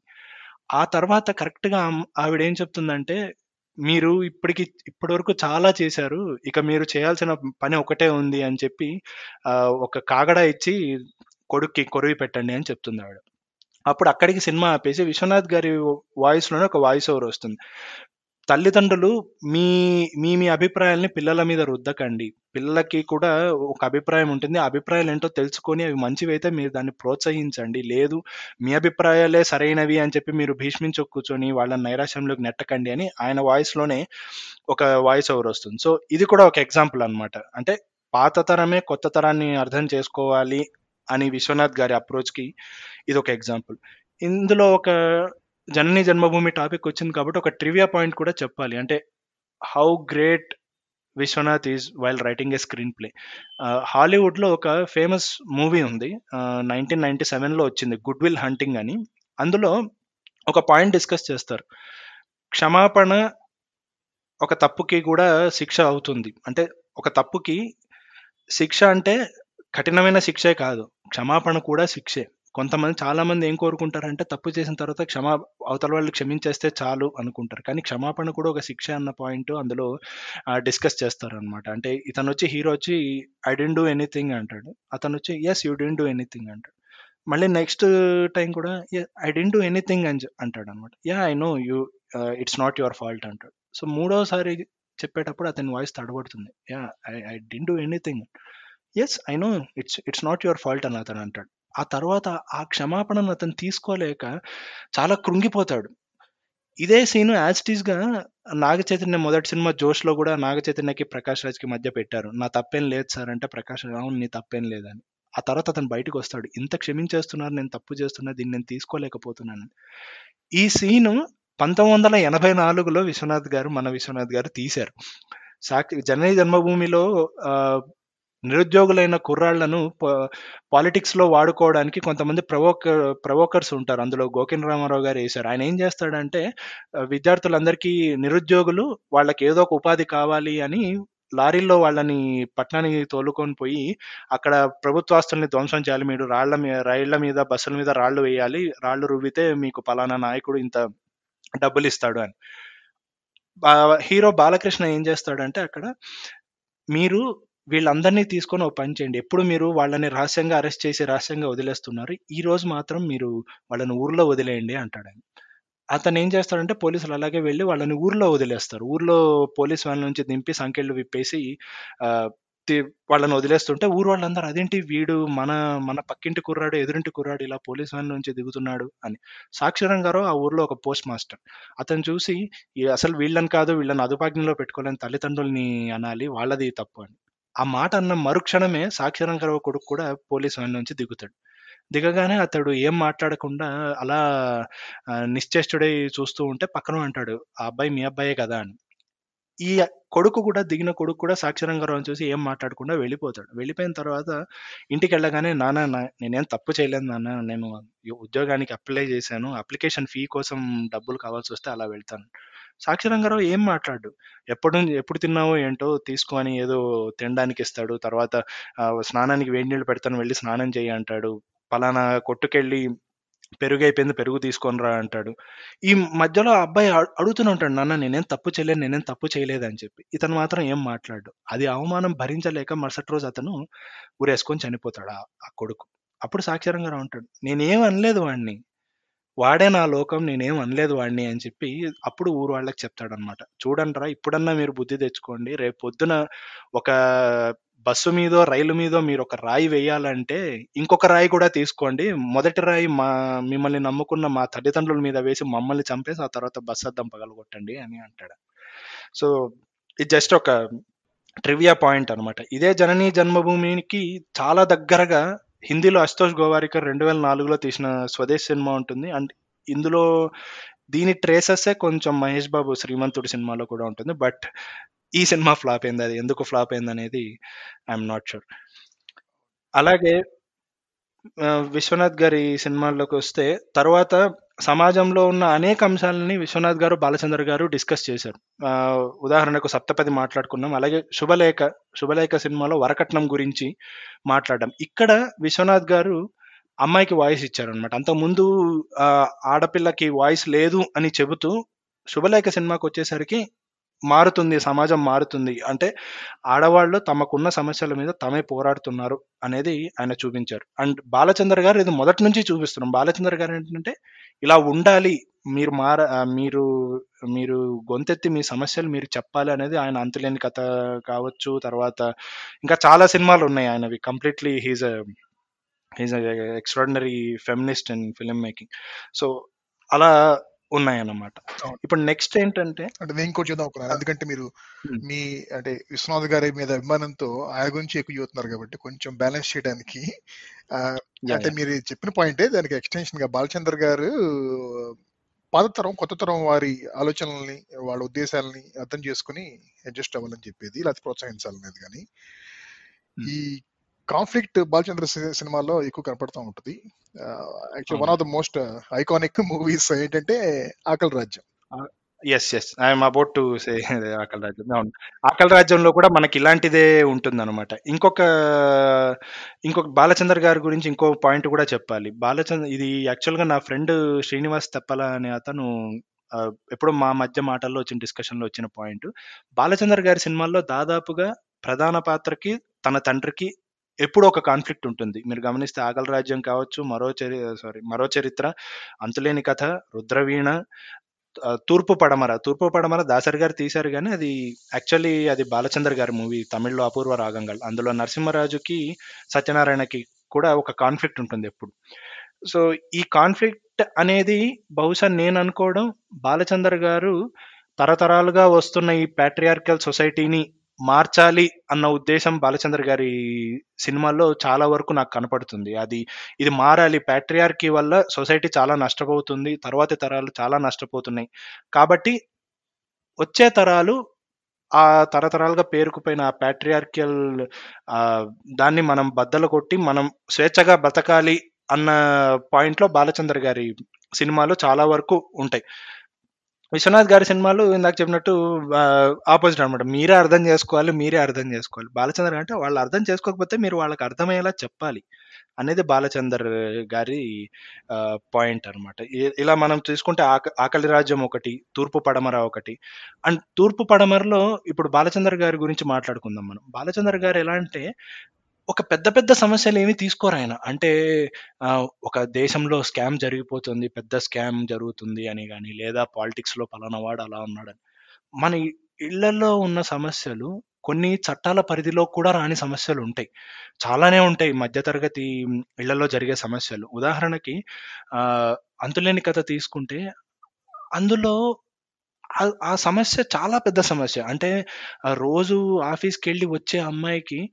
ఆ తర్వాత కరెక్ట్గా ఆవిడ ఏం చెప్తుందంటే మీరు ఇప్పటికి ఇప్పటి వరకు చాలా చేశారు ఇక మీరు చేయాల్సిన పని ఒకటే ఉంది అని చెప్పి ఒక కాగడ ఇచ్చి కొడుక్కి కొరివి పెట్టండి అని చెప్తుంది ఆవిడ. అప్పుడు అక్కడికి సినిమా ఆపేసి విశ్వనాథ్ గారి వాయిస్లోనే ఒక వాయిస్ ఓవర్ వస్తుంది. తల్లిదండ్రులు మీ మీ మీ అభిప్రాయాల్ని పిల్లల మీద రుద్దకండి. పిల్లలకి కూడా ఒక అభిప్రాయం ఉంటుంది. ఆ అభిప్రాయాలు ఏంటో తెలుసుకొని అవి మంచివైతే మీరు దాన్ని ప్రోత్సహించండి. లేదు మీ అభిప్రాయాలే సరైనవి అని చెప్పి మీరు భీష్మించు కూర్చొని వాళ్ళని నైరాశ్యంలోకి నెట్టకండి అని ఆయన వాయిస్లోనే ఒక వాయిస్ ఓవర్ వస్తుంది. సో ఇది కూడా ఒక ఎగ్జాంపుల్ అనమాట అంటే పాత తరమే కొత్త తరాన్ని అర్థం చేసుకోవాలి. అని విశ్వనాథ్ గారి అప్రోచ్కి ఇది ఒక ఎగ్జాంపుల్. ఇందులో ఒక జనని జన్మభూమి టాపిక్ వచ్చింది కాబట్టి ఒక ట్రివియా పాయింట్ కూడా చెప్పాలి. అంటే how great Viswanath is while writing a screen play. హాలీవుడ్లో ఒక ఫేమస్ మూవీ ఉంది. నైన్టీన్ నైన్టీ సెవెన్లో వచ్చింది గుడ్ విల్ హంటింగ్ అని. అందులో ఒక పాయింట్ డిస్కస్ చేస్తారు. క్షమాపణ ఒక తప్పుకి కూడా శిక్ష అవుతుంది. అంటే ఒక తప్పుకి శిక్ష అంటే కఠినమైన శిక్షే కాదు. క్షమాపణ కూడా శిక్షే. కొంతమంది చాలా మంది ఏం కోరుకుంటారంటే తప్పు చేసిన తర్వాత క్షమా అవతల వాళ్ళు క్షమించేస్తే చాలు అనుకుంటారు. కానీ క్షమాపణ కూడా ఒక శిక్ష అన్న పాయింట్ అందులో డిస్కస్ చేస్తారు అనమాట అంటే ఇతను వచ్చి హీరో వచ్చి ఐ డెంట్ డూ ఎనీథింగ్ అంటాడు. అతను వచ్చి yes you didn't do anything అంటాడు. మళ్ళీ నెక్స్ట్ టైం కూడా ఐ డెంట్ డూ ఎనీథింగ్ అని అంటాడు అనమాట yeah I know you it's not your fault అంటాడు. సో మూడోసారి చెప్పేటప్పుడు అతని voice తడబడుతుంది. Yeah I I didn't do anything yes I know it's it's not your fault అని అతను అంటాడు. ఆ తర్వాత ఆ క్షమాపణను అతను తీసుకోలేక చాలా కృంగిపోతాడు. ఇదే సీన్ యాజ్గా నాగ చైతన్య మొదటి సినిమా జోష్లో కూడా నాగ చైతన్యకి ప్రకాష్ రాజ్కి మధ్య పెట్టారు. నా తప్పేం లేదు సార్ అంటే ప్రకాష్ రాజ్ అవును నీ తప్పేం లేదని. ఆ తర్వాత అతను బయటకు వస్తాడు. ఇంత క్షమించేస్తున్నారు నేను తప్పు చేస్తున్నా దీన్ని నేను తీసుకోలేకపోతున్నాను ఈ సీను పంతొమ్మిది వందల ఎనభై నాలుగులో విశ్వనాథ్ గారు మన విశ్వనాథ్ గారు తీశారు. సాక్షి జనని జన్మభూమిలో నిరుద్యోగులైన కుర్రాళ్ళను పాలిటిక్స్లో వాడుకోవడానికి కొంతమంది ప్రవోకర్ ప్రవోకర్స్ ఉంటారు. అందులో గోకిన్ రామారావు గారు వేశారు. ఆయన ఏం చేస్తాడంటే విద్యార్థులందరికీ నిరుద్యోగులు వాళ్ళకి ఏదో ఒక ఉపాధి కావాలి అని లారీల్లో వాళ్ళని పట్టణానికి తోలుకొని పోయి అక్కడ ప్రభుత్వాస్తుల్ని ధ్వంసం చేయాలి. మీరు రాళ్ళ మీద రైళ్ళ మీద బస్సుల మీద రాళ్ళు వేయాలి. రాళ్ళు రువ్వితే మీకు పలానా నాయకుడు ఇంత డబ్బులు ఇస్తాడు అని. హీరో బాలకృష్ణ ఏం చేస్తాడంటే అక్కడ మీరు వీళ్ళందరినీ తీసుకొని ఒక పని చేయండి. ఎప్పుడు మీరు వాళ్ళని రహస్యంగా అరెస్ట్ చేసి రహస్యంగా వదిలేస్తున్నారు ఈ రోజు మాత్రం మీరు వాళ్ళని ఊర్లో వదిలేయండి అంటాడు ఆయన. అతను ఏం చేస్తాడంటే పోలీసులు అలాగే వెళ్ళి వాళ్ళని ఊర్లో వదిలేస్తారు. ఊర్లో పోలీస్ వాళ్ళ నుంచి దింపి సంఖ్యలు విప్పేసి వాళ్ళని వదిలేస్తుంటే ఊరు వాళ్ళందరూ అదేంటి వీడు మన మన పక్కింటి కుర్రాడు ఎదురింటి కుర్రాడు ఇలా పోలీస్ వ్యాన్ నుంచి దిగుతున్నాడు అని. సాక్షిరం గారు ఆ ఊర్లో ఒక పోస్ట్ మాస్టర్. అతను చూసి అసలు వీళ్ళని కాదు వీళ్ళని అదుపాజ్ఞలో పెట్టుకోలేని తల్లిదండ్రుల్ని అనాలి వాళ్ళది తప్పు అని. ఆ మాట అన్న మరుక్షణమే సాక్షరం కొడుకు కూడా పోలీస్ వ్యాన్ నుంచి దిగుతాడు. దిగగానే అతడు ఏం మాట్లాడకుండా అలా నిశ్చేష్టుడై చూస్తూ ఉంటే పక్కన అంటాడు ఆ అబ్బాయి మీ అబ్బాయే కదా అని. ఈ కొడుకు కూడా దిగిన కొడుకు కూడా సాక్షరంగారావు చూసి ఏం మాట్లాడకుండా వెళ్ళిపోతాడు. వెళ్ళిపోయిన తర్వాత ఇంటికి వెళ్ళగానే నాన్న నా- నేనేం తప్పు చేయలేదు నాన్న నేను ఉద్యోగానికి అప్లై చేశాను అప్లికేషన్ ఫీ కోసం డబ్బులు కావాల్సి వస్తే అలా వెళ్తాను సాక్షరంగారావు ఏం మాట్లాడు ఎప్పుడు ఎప్పుడు తిన్నావో ఏంటో తీసుకొని ఏదో తినడానికి ఇస్తాడు. తర్వాత స్నానానికి వేడి నీళ్ళు పెడతాను వెళ్ళి స్నానం చేయి అంటాడు. పలానా కొట్టుకెళ్ళి పెరుగు అయిపోయింది పెరుగు తీసుకొని రా అంటాడు. ఈ మధ్యలో ఆ అబ్బాయి అడుగుతూనే ఉంటాడు నాన్న నేనేం తప్పు చేయలేదు నేనేం తప్పు చేయలేదు అని చెప్పి. ఇతను మాత్రం ఏం మాట్లాడు అది అవమానం భరించలేక మరుసటి రోజు అతను ఊరేసుకొని చనిపోతాడు ఆ- ఆ కొడుకు. అప్పుడు సాక్షరంగా ఉంటాడు. నేనేం అనలేదు వాడిని వాడే నా లోకం నేనేం అనలేదు వాడిని అని చెప్పి అప్పుడు ఊరు వాళ్ళకి చెప్తాడనమాట చూడండిరా ఇప్పుడన్నా మీరు బుద్ధి తెచ్చుకోండి. రేపు పొద్దున ఒక బస్సు మీదో రైలు మీదో మీరు ఒక రాయి వేయాలంటే ఇంకొక రాయి కూడా తీసుకోండి. మొదటి రాయి మా మిమ్మల్ని నమ్ముకున్న మా తల్లిదండ్రుల మీద వేసి మమ్మల్ని చంపేసి ఆ తర్వాత బస్సు అద్దం పగలగొట్టండి అని అంటాడు. సో ఇది జస్ట్ ఒక ట్రివియా పాయింట్ అనమాట ఇదే జననీ జన్మభూమికి చాలా దగ్గరగా హిందీలో అశుతోష్ గోవారికర్ రెండు వేల నాలుగులో తీసిన స్వదేశ్ సినిమా ఉంటుంది. అండ్ ఇందులో దీని ట్రేసెస్సే కొంచెం మహేష్ బాబు శ్రీమంతుడు సినిమాలో కూడా ఉంటుంది. బట్ ఈ సినిమా ఫ్లాప్ అయింది. అది ఎందుకు ఫ్లాప్ అయింది అనేది ఐఎమ్ నాట్ షూర్. అలాగే విశ్వనాథ్ గారి సినిమాల్లోకి వస్తే తర్వాత సమాజంలో ఉన్న అనేక అంశాలని విశ్వనాథ్ గారు బాలచంద్ర గారు డిస్కస్ చేశారు. ఉదాహరణకు సప్తపది మాట్లాడుకున్నాం అలాగే శుభలేఖ శుభలేఖ సినిమాలో వరకట్నం గురించి మాట్లాడడం. ఇక్కడ విశ్వనాథ్ గారు అమ్మాయికి వాయిస్ ఇచ్చారనమాట అంతకుముందు ఆ, ఆడపిల్లకి వాయిస్ లేదు అని చెబుతూ శుభలేఖ సినిమాకి వచ్చేసరికి మారుతుంది సమాజం మారుతుంది. అంటే ఆడవాళ్ళు తమకున్న సమస్యల మీద తమే పోరాడుతున్నారు అనేది ఆయన చూపించారు. అండ్ బాలచంద్ర గారు ఇది మొదటి నుంచి చూపిస్తున్నాం. బాలచంద్ర గారు ఏంటంటే ఇలా ఉండాలి మీరు మార మీరు మీరు గొంతెత్తి మీ సమస్యలు మీరు చెప్పాలి అనేది ఆయన అంతులేని కథ కావచ్చు. తర్వాత ఇంకా చాలా సినిమాలు ఉన్నాయి ఆయనవి. Completely he's he's extraordinary feminist in film making so అలా ఉన్నాయన్నమాట. ఇప్పుడు నెక్స్ట్ ఏంటంటే అంటే నేను ఇంకోటి చూద్దాం అనుకున్నాను ఎందుకంటే మీరు. మీ అంటే విశ్వనాథ్ గారి మీద అభిమానంతో ఆయన గురించి ఎక్కువ చూస్తున్నారు కాబట్టి కొంచెం బ్యాలెన్స్ చేయడానికి అంటే. మీరు చెప్పిన పాయింటే దానికి ఎక్స్టెన్షన్గా బాలచంద్ర గారు పాత తరం కొత్త తరం వారి ఆలోచనల్ని వాళ్ళ ఉద్దేశాలని అర్థం చేసుకుని అడ్జస్ట్ అవ్వాలని చెప్పేది లేకపోతే ప్రోత్సహించాలనేది కానీ. ఈ కాన్ఫ్లిక్ట్ బాలచంద్ర సినిమాలో ఎక్కువ కనపడుతూ ఉంటుంది. Actual one of the most iconic movies ఏంటంటే Aakali Rajyam. Yes yes I'm about to say Aakali Rajyam. అవును. ఆకలి రాజ్యంలో కూడా మనకి ఇలాంటిదే ఉంటుంది అనమాట ఇంకొక ఇంకొక బాలచందర్ గారి గురించి ఇంకో పాయింట్ కూడా చెప్పాలి. బాలచంద్ర ఇది యాక్చువల్గా నా ఫ్రెండ్ శ్రీనివాస్ తెప్పల అనే అతను ఎప్పుడో మా మధ్య మాటల్లో వచ్చిన డిస్కషన్లో వచ్చిన పాయింట్. బాలచందర్ గారి సినిమాల్లో దాదాపుగా ప్రధాన పాత్రకి తన తండ్రికి ఎప్పుడు ఒక కాన్ఫ్లిక్ట్ ఉంటుంది. మీరు గమనిస్తే ఆకలి రాజ్యం కావచ్చు మరో చరి సారీ మరో చరిత్ర అంతులేని కథ రుద్రవీణ తూర్పు పడమర. తూర్పు పడమర దాసరి గారు తీశారు కానీ అది యాక్చువల్లీ అది బాలచంద్ర గారి మూవీ తమిళ్ళో అపూర్వ రాగంగల్. అందులో నరసింహరాజుకి సత్యనారాయణకి కూడా ఒక కాన్ఫ్లిక్ట్ ఉంటుంది ఎప్పుడు. సో ఈ కాన్ఫ్లిక్ట్ అనేది బహుశా నేను అనుకోవడం బాలచందర్ గారు తరతరాలుగా వస్తున్న ఈ ప్యాట్రియార్కల్ సొసైటీని మార్చాలి అన్న ఉద్దేశం బాలచంద్ర గారి సినిమాల్లో చాలా వరకు నాకు కనపడుతుంది. అది ఇది మారాలి. ప్యాట్రియార్కీ వల్ల సొసైటీ చాలా నష్టపోతుంది. తర్వాతి తరాలు చాలా నష్టపోతున్నాయి. కాబట్టి వచ్చే తరాలు ఆ తరతరాలుగా పేరుకుపోయిన ఆ ప్యాట్రియార్కియల్ దాన్ని మనం బద్దలు కొట్టి మనం స్వేచ్ఛగా బ్రతకాలి అన్న పాయింట్లో బాలచంద్ర గారి సినిమాలు చాలా వరకు ఉంటాయి. విశ్వనాథ్ గారి సినిమాలు ఇందాక చెప్పినట్టు ఆపోజిట్ అనమాట మీరే అర్థం చేసుకోవాలి మీరే అర్థం చేసుకోవాలి. బాలచంద్ర అంటే వాళ్ళు అర్థం చేసుకోకపోతే మీరు వాళ్ళకి అర్థమయ్యేలా చెప్పాలి అనేది బాలచందర్ గారి పాయింట్ అనమాట ఇలా మనం తీసుకుంటే ఆక ఆకలి రాజ్యం ఒకటి తూర్పు పడమర ఒకటి. అండ్ తూర్పు పడమరలో ఇప్పుడు బాలచందర్ గారి గురించి మాట్లాడుకుందాం మనం. బాలచందర్ గారు ఎలా అంటే ఒక పెద్ద పెద్ద సమస్యలు ఏమి తీసుకోరు ఆయన. అంటే ఒక దేశంలో స్కామ్ జరిగిపోతుంది పెద్ద స్కామ్ జరుగుతుంది అని కానీ లేదా పాలిటిక్స్లో పలానా వాడు అలా ఉన్నాడని. మన ఇళ్ళలో ఉన్న సమస్యలు కొన్ని చట్టాల పరిధిలో కూడా రాని సమస్యలు ఉంటాయి. చాలానే ఉంటాయి మధ్యతరగతి ఇళ్ళలో జరిగే సమస్యలు. ఉదాహరణకి అంతులేని కథ తీసుకుంటే అందులో ఆ- సమస్య చాలా పెద్ద సమస్య. అంటే రోజు ఆఫీస్కి వెళ్ళి వచ్చే అమ్మాయికి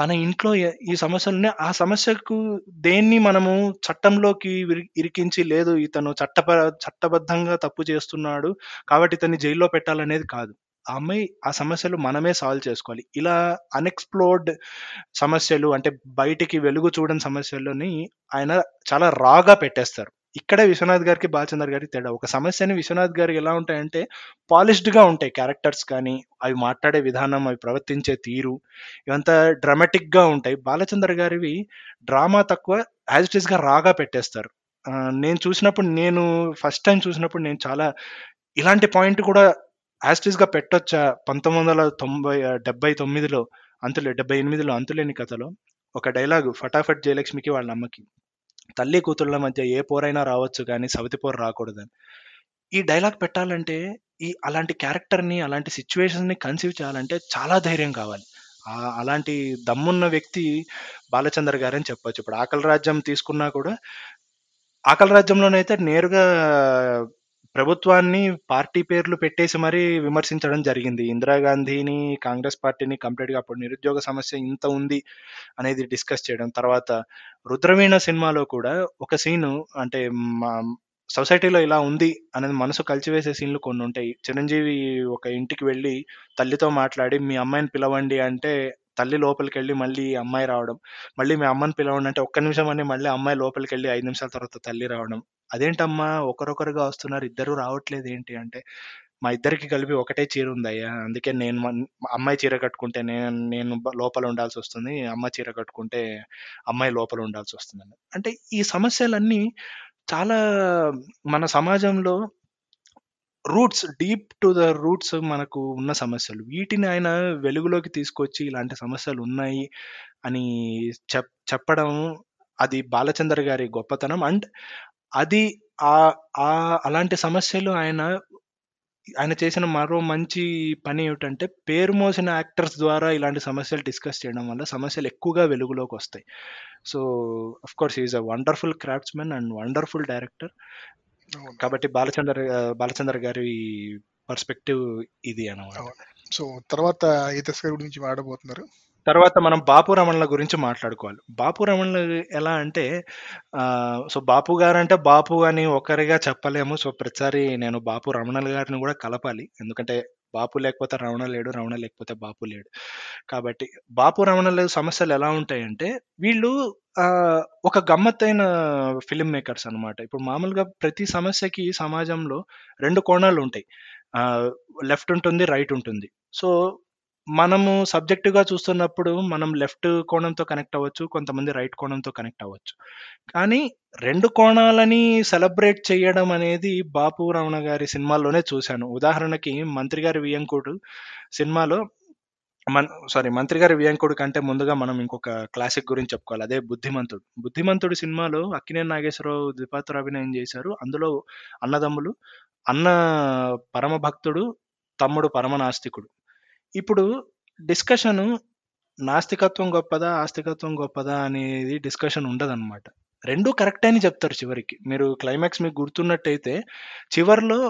తన ఇంట్లో ఈ సమస్యలున్నాయి ఆ సమస్యకు దేన్ని మనము చట్టంలోకి విరి- ఇరికించి లేదు ఇతను చట్టప చట్టబద్ధంగా తప్పు చేస్తున్నాడు కాబట్టి ఇతన్ని జైల్లో పెట్టాలనేది కాదు. ఆ అమ్మాయి ఆ సమస్యలు మనమే సాల్వ్ చేసుకోవాలి. ఇలా అన్ఎక్స్ప్లోర్డ్ సమస్యలు అంటే బయటికి వెలుగు చూడని సమస్యలని ఆయన చాలా రాగా పెట్టేస్తారు. ఇక్కడే విశ్వనాథ్ గారికి బాలచందర్ గారికి తేడా. ఒక సమస్యని విశ్వనాథ్ గారికి ఎలా ఉంటాయంటే పాలిష్డ్గా ఉంటాయి క్యారెక్టర్స్ కానీ అవి మాట్లాడే విధానం అవి ప్రవర్తించే తీరు ఇవంతా డ్రామాటిక్గా ఉంటాయి. బాలచందర్ గారివి డ్రామా తక్కువ యాజ్ ఇట్ ఈస్గా రాగా పెట్టేస్తారు. నేను చూసినప్పుడు నేను ఫస్ట్ టైం చూసినప్పుడు నేను చాలా ఇలాంటి పాయింట్ కూడా యాజ్ పెట్టొచ్చా? పంతొమ్మిది వందల తొంభై డెబ్బై తొమ్మిదిలో అంతులే డెబ్బై ఎనిమిదిలో అంతులేని కథలో ఒక డైలాగ్ ఫటాఫట్ జయలక్ష్మికి వాళ్ళ అమ్మకి. తల్లి కూతుళ్ళ మధ్య ఏ పోరైనా రావచ్చు కానీ సవతి పోరు రాకూడదని. ఈ డైలాగ్ పెట్టాలంటే ఈ అలాంటి క్యారెక్టర్ని అలాంటి సిచ్యువేషన్ని కన్సీవ్ చేయాలంటే చాలా ధైర్యం కావాలి. అలాంటి దమ్మున్న వ్యక్తి బాలచందర్ గారని చెప్పొచ్చు. ఇప్పుడు ఆకలి రాజ్యం తీసుకున్నా కూడా ఆకలి రాజ్యంలోనైతే నేరుగా ప్రభుత్వాన్ని పార్టీ పేర్లు పెట్టేసి మరీ విమర్శించడం జరిగింది. ఇందిరాగాంధీని కాంగ్రెస్ పార్టీని కంప్లీట్గా అప్పుడు నిరుద్యోగ సమస్య ఇంత ఉంది అనేది డిస్కస్ చేయడం తర్వాత రుద్రవీణ సినిమాలో కూడా ఒక సీను అంటే మా సొసైటీలో ఇలా ఉంది అనేది మనసు కలిచివేసే సీన్లు కొన్ని ఉంటాయి. చిరంజీవి ఒక ఇంటికి వెళ్ళి తల్లితో మాట్లాడి మీ అమ్మాయిని పిలవండి అంటే తల్లి లోపలికి వెళ్ళి మళ్ళీ అమ్మాయి రావడం మళ్ళీ మీ అమ్మని పిలవండి అంటే ఒక్క నిమిషం అని మళ్ళీ అమ్మాయి లోపలికి వెళ్ళి ఐదు నిమిషాల తర్వాత తల్లి రావడం. అదేంటమ్మా? ఒకరొకరుగా వస్తున్నారు ఇద్దరు రావట్లేదు ఏంటి అంటే మా ఇద్దరికి కలిపి ఒకటే చీర ఉందయ్యా. అందుకే నేను అమ్మాయి చీర కట్టుకుంటే నేను నేను లోపల ఉండాల్సి వస్తుంది అమ్మ చీర కట్టుకుంటే అమ్మాయి లోపల ఉండాల్సి వస్తుంది అంటే ఈ సమస్యలన్నీ చాలా మన సమాజంలో roots deep to the roots మనకు ఉన్న సమస్యలు. వీటిని ఆయన వెలుగులోకి తీసుకొచ్చి ఇలాంటి సమస్యలు ఉన్నాయి అని చెప్ చెప్పడం అది బాలచందర్ గారి గొప్పతనం. అండ్ అది ఆ ఆ అలాంటి సమస్యలు ఆయన ఆయన చేసిన మరో మంచి పని ఏమిటంటే పేరు మోసిన యాక్టర్స్ ద్వారా ఇలాంటి సమస్యలు డిస్కస్ చేయడం వల్ల సమస్యలు ఎక్కువగా వెలుగులోకి వస్తాయి. So of course is a wonderful craftsmen and wonderful director. కాబట్టి బాలచందర్ బాలచందర్ గారి పర్స్పెక్టివ్ ఇది అనమాట సో తర్వాత దశ గురించి మాడబోతున్నారు తర్వాత మనం బాపు రమణల గురించి మాట్లాడుకోవాలి. బాపు రమణలు ఎలా అంటే ఆ, సో బాపు గారు అంటే బాపు అని ఒకరిగా చెప్పలేము. సో ప్రతిసారి నేను బాపు రమణల గారిని కూడా కలపాలి. ఎందుకంటే బాపు లేకపోతే రమణ లేడు రమణ లేకపోతే బాపు లేడు. కాబట్టి బాపు రమణల సమస్యలు ఎలా ఉంటాయంటే వీళ్ళు ఒక గమ్మత్తైన ఫిల్మ్ మేకర్స్ అన్నమాట. ఇప్పుడు మామూలుగా ప్రతి సమస్యకి సమాజంలో రెండు కోణాలు ఉంటాయి. లెఫ్ట్ ఉంటుంది రైట్ ఉంటుంది. సో మనము సబ్జెక్టుగా చూస్తున్నప్పుడు మనం లెఫ్ట్ కోణంతో కనెక్ట్ అవ్వచ్చు కొంతమంది రైట్ కోణంతో కనెక్ట్ అవ్వచ్చు. కానీ రెండు కోణాలని సెలబ్రేట్ చేయడం అనేది బాపు రమణ గారి సినిమాల్లోనే చూశాను. ఉదాహరణకి మంత్రి గారి వియంకుడు సినిమాలో మన్ సారీ మంత్రి గారి వియంకుడు కంటే ముందుగా మనం ఇంకొక క్లాసిక్ గురించి చెప్పుకోవాలి. అదే బుద్ధిమంతుడు. బుద్ధిమంతుడు సినిమాలో అక్కినే నాగేశ్వరరావు ద్విపాత్ర అభినయం చేశారు. అందులో అన్నదమ్ములు అన్న పరమ భక్తుడు తమ్ముడు పరమ నాస్తికుడు ఇప్పుడు డిస్కషన్ నాస్తికత్వం గొప్పదా ఆస్తికత్వం గొప్పదా అనేది డిస్కషన్ ఉండదన్నమాట. రెండూ కరెక్ట్ అని చెప్తారు చివరికి. మీరు క్లైమాక్స్ మీకు గుర్తున్నట్టయితే చివర్లో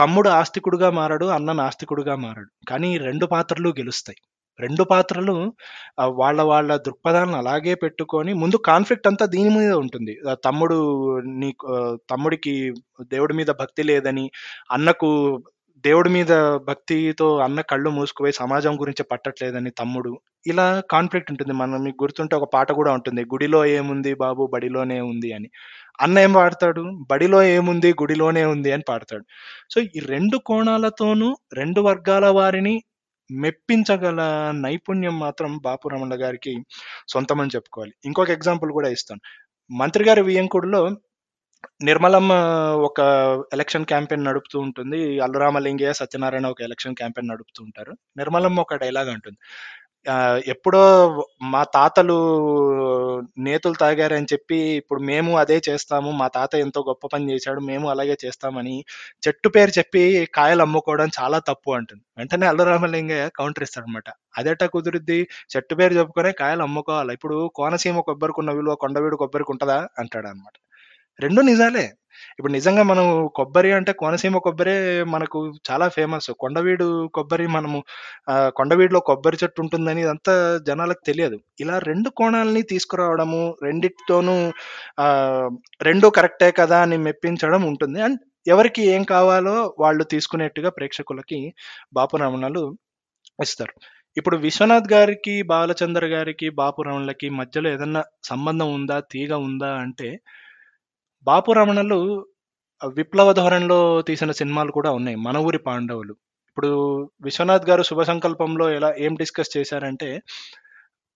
తమ్ముడు ఆస్తికుడుగా మారాడు అన్న నాస్తికుడుగా మారడు. కానీ రెండు పాత్రలు గెలుస్తాయి. రెండు పాత్రలు వాళ్ళ వాళ్ళ దృక్పథాలను అలాగే పెట్టుకొని ముందు కాన్ఫ్లిక్ట్ అంతా దీని మీద ఉంటుంది. తమ్ముడు నీ తమ్ముడికి దేవుడి మీద భక్తి లేదని అన్నకు దేవుడి మీద భక్తితో అన్న కళ్ళు మూసుకుపోయి సమాజం గురించి పట్టట్లేదని తమ్ముడు. ఇలా కాన్ఫ్లిక్ట్ ఉంటుంది. మనం మీకు గుర్తుంటే ఒక పాట కూడా ఉంటుంది. గుడిలో ఏముంది బాబు? బడిలోనే ఉంది అని. అన్న ఏం పాడతాడు? బడిలో ఏముంది? గుడిలోనే ఉంది అని పాడతాడు. సో ఈ రెండు కోణాలతోనూ రెండు వర్గాల వారిని మెప్పించగల నైపుణ్యం మాత్రం బాపు రమణ గారికి సొంతమని చెప్పుకోవాలి. ఇంకొక ఎగ్జాంపుల్ కూడా ఇస్తాను. మంత్రి గారి వియంకుడులో నిర్మలమ్మ ఒక ఎలక్షన్ క్యాంపెయిన్ నడుపుతూ ఉంటుంది. అల్లురామలింగయ్య సత్యనారాయణ ఒక ఎలక్షన్ క్యాంపెయిన్ నడుపుతూ ఉంటారు. నిర్మలమ్మ ఒక డైలాగ్ అంటుంది. ఎప్పుడో మా తాతలు నేతులు తాగారని చెప్పి ఇప్పుడు మేము అదే చేస్తాము. మా తాత ఎంతో గొప్ప పని చేశాడు. మేము అలాగే చేస్తామని చెట్టు పేరు చెప్పి కాయలు అమ్ముకోవడం చాలా తప్పు అంటుంది. వెంటనే అల్లరామలింగయ్య కౌంటర్ ఇస్తాడు అనమాట అదేట కుదురుద్ది? చెట్టు పేరు చెప్పుకునే కాయలు అమ్ముకోవాలి. ఇప్పుడు కోనసీమ కొబ్బరికి ఉన్న విలువ కొండవీడు కొబ్బరికి ఉంటుందా? అంటాడు అనమాట రెండు నిజాలే. ఇప్పుడు నిజంగా మనం కొబ్బరి అంటే కోనసీమ కొబ్బరి మనకు చాలా ఫేమస్. కొండవీడు కొబ్బరి మనము కొండవీడులో కొబ్బరి చెట్టు ఉంటుందని ఇదంతా జనాలకు తెలియదు. ఇలా రెండు కోణాలని తీసుకురావడము రెండిటితోనూ రెండు కరెక్టే కదా అని మెప్పించడం ఉంటుంది. అండ్ ఎవరికి ఏం కావాలో వాళ్ళు తీసుకునేట్టుగా ప్రేక్షకులకి బాపు రమణలు ఇస్తారు. ఇప్పుడు విశ్వనాథ్ గారికి బాలచందర్ గారికి బాపు రమణులకి మధ్యలో ఏదన్నా సంబంధం ఉందా తీగ ఉందా అంటే బాపు రమణలు విప్లవ ధోరణిలో తీసిన సినిమాలు కూడా ఉన్నాయి మన ఊరి పాండవులు. ఇప్పుడు విశ్వనాథ్ గారు శుభ సంకల్పంలో ఎలా ఏం డిస్కస్ చేశారంటే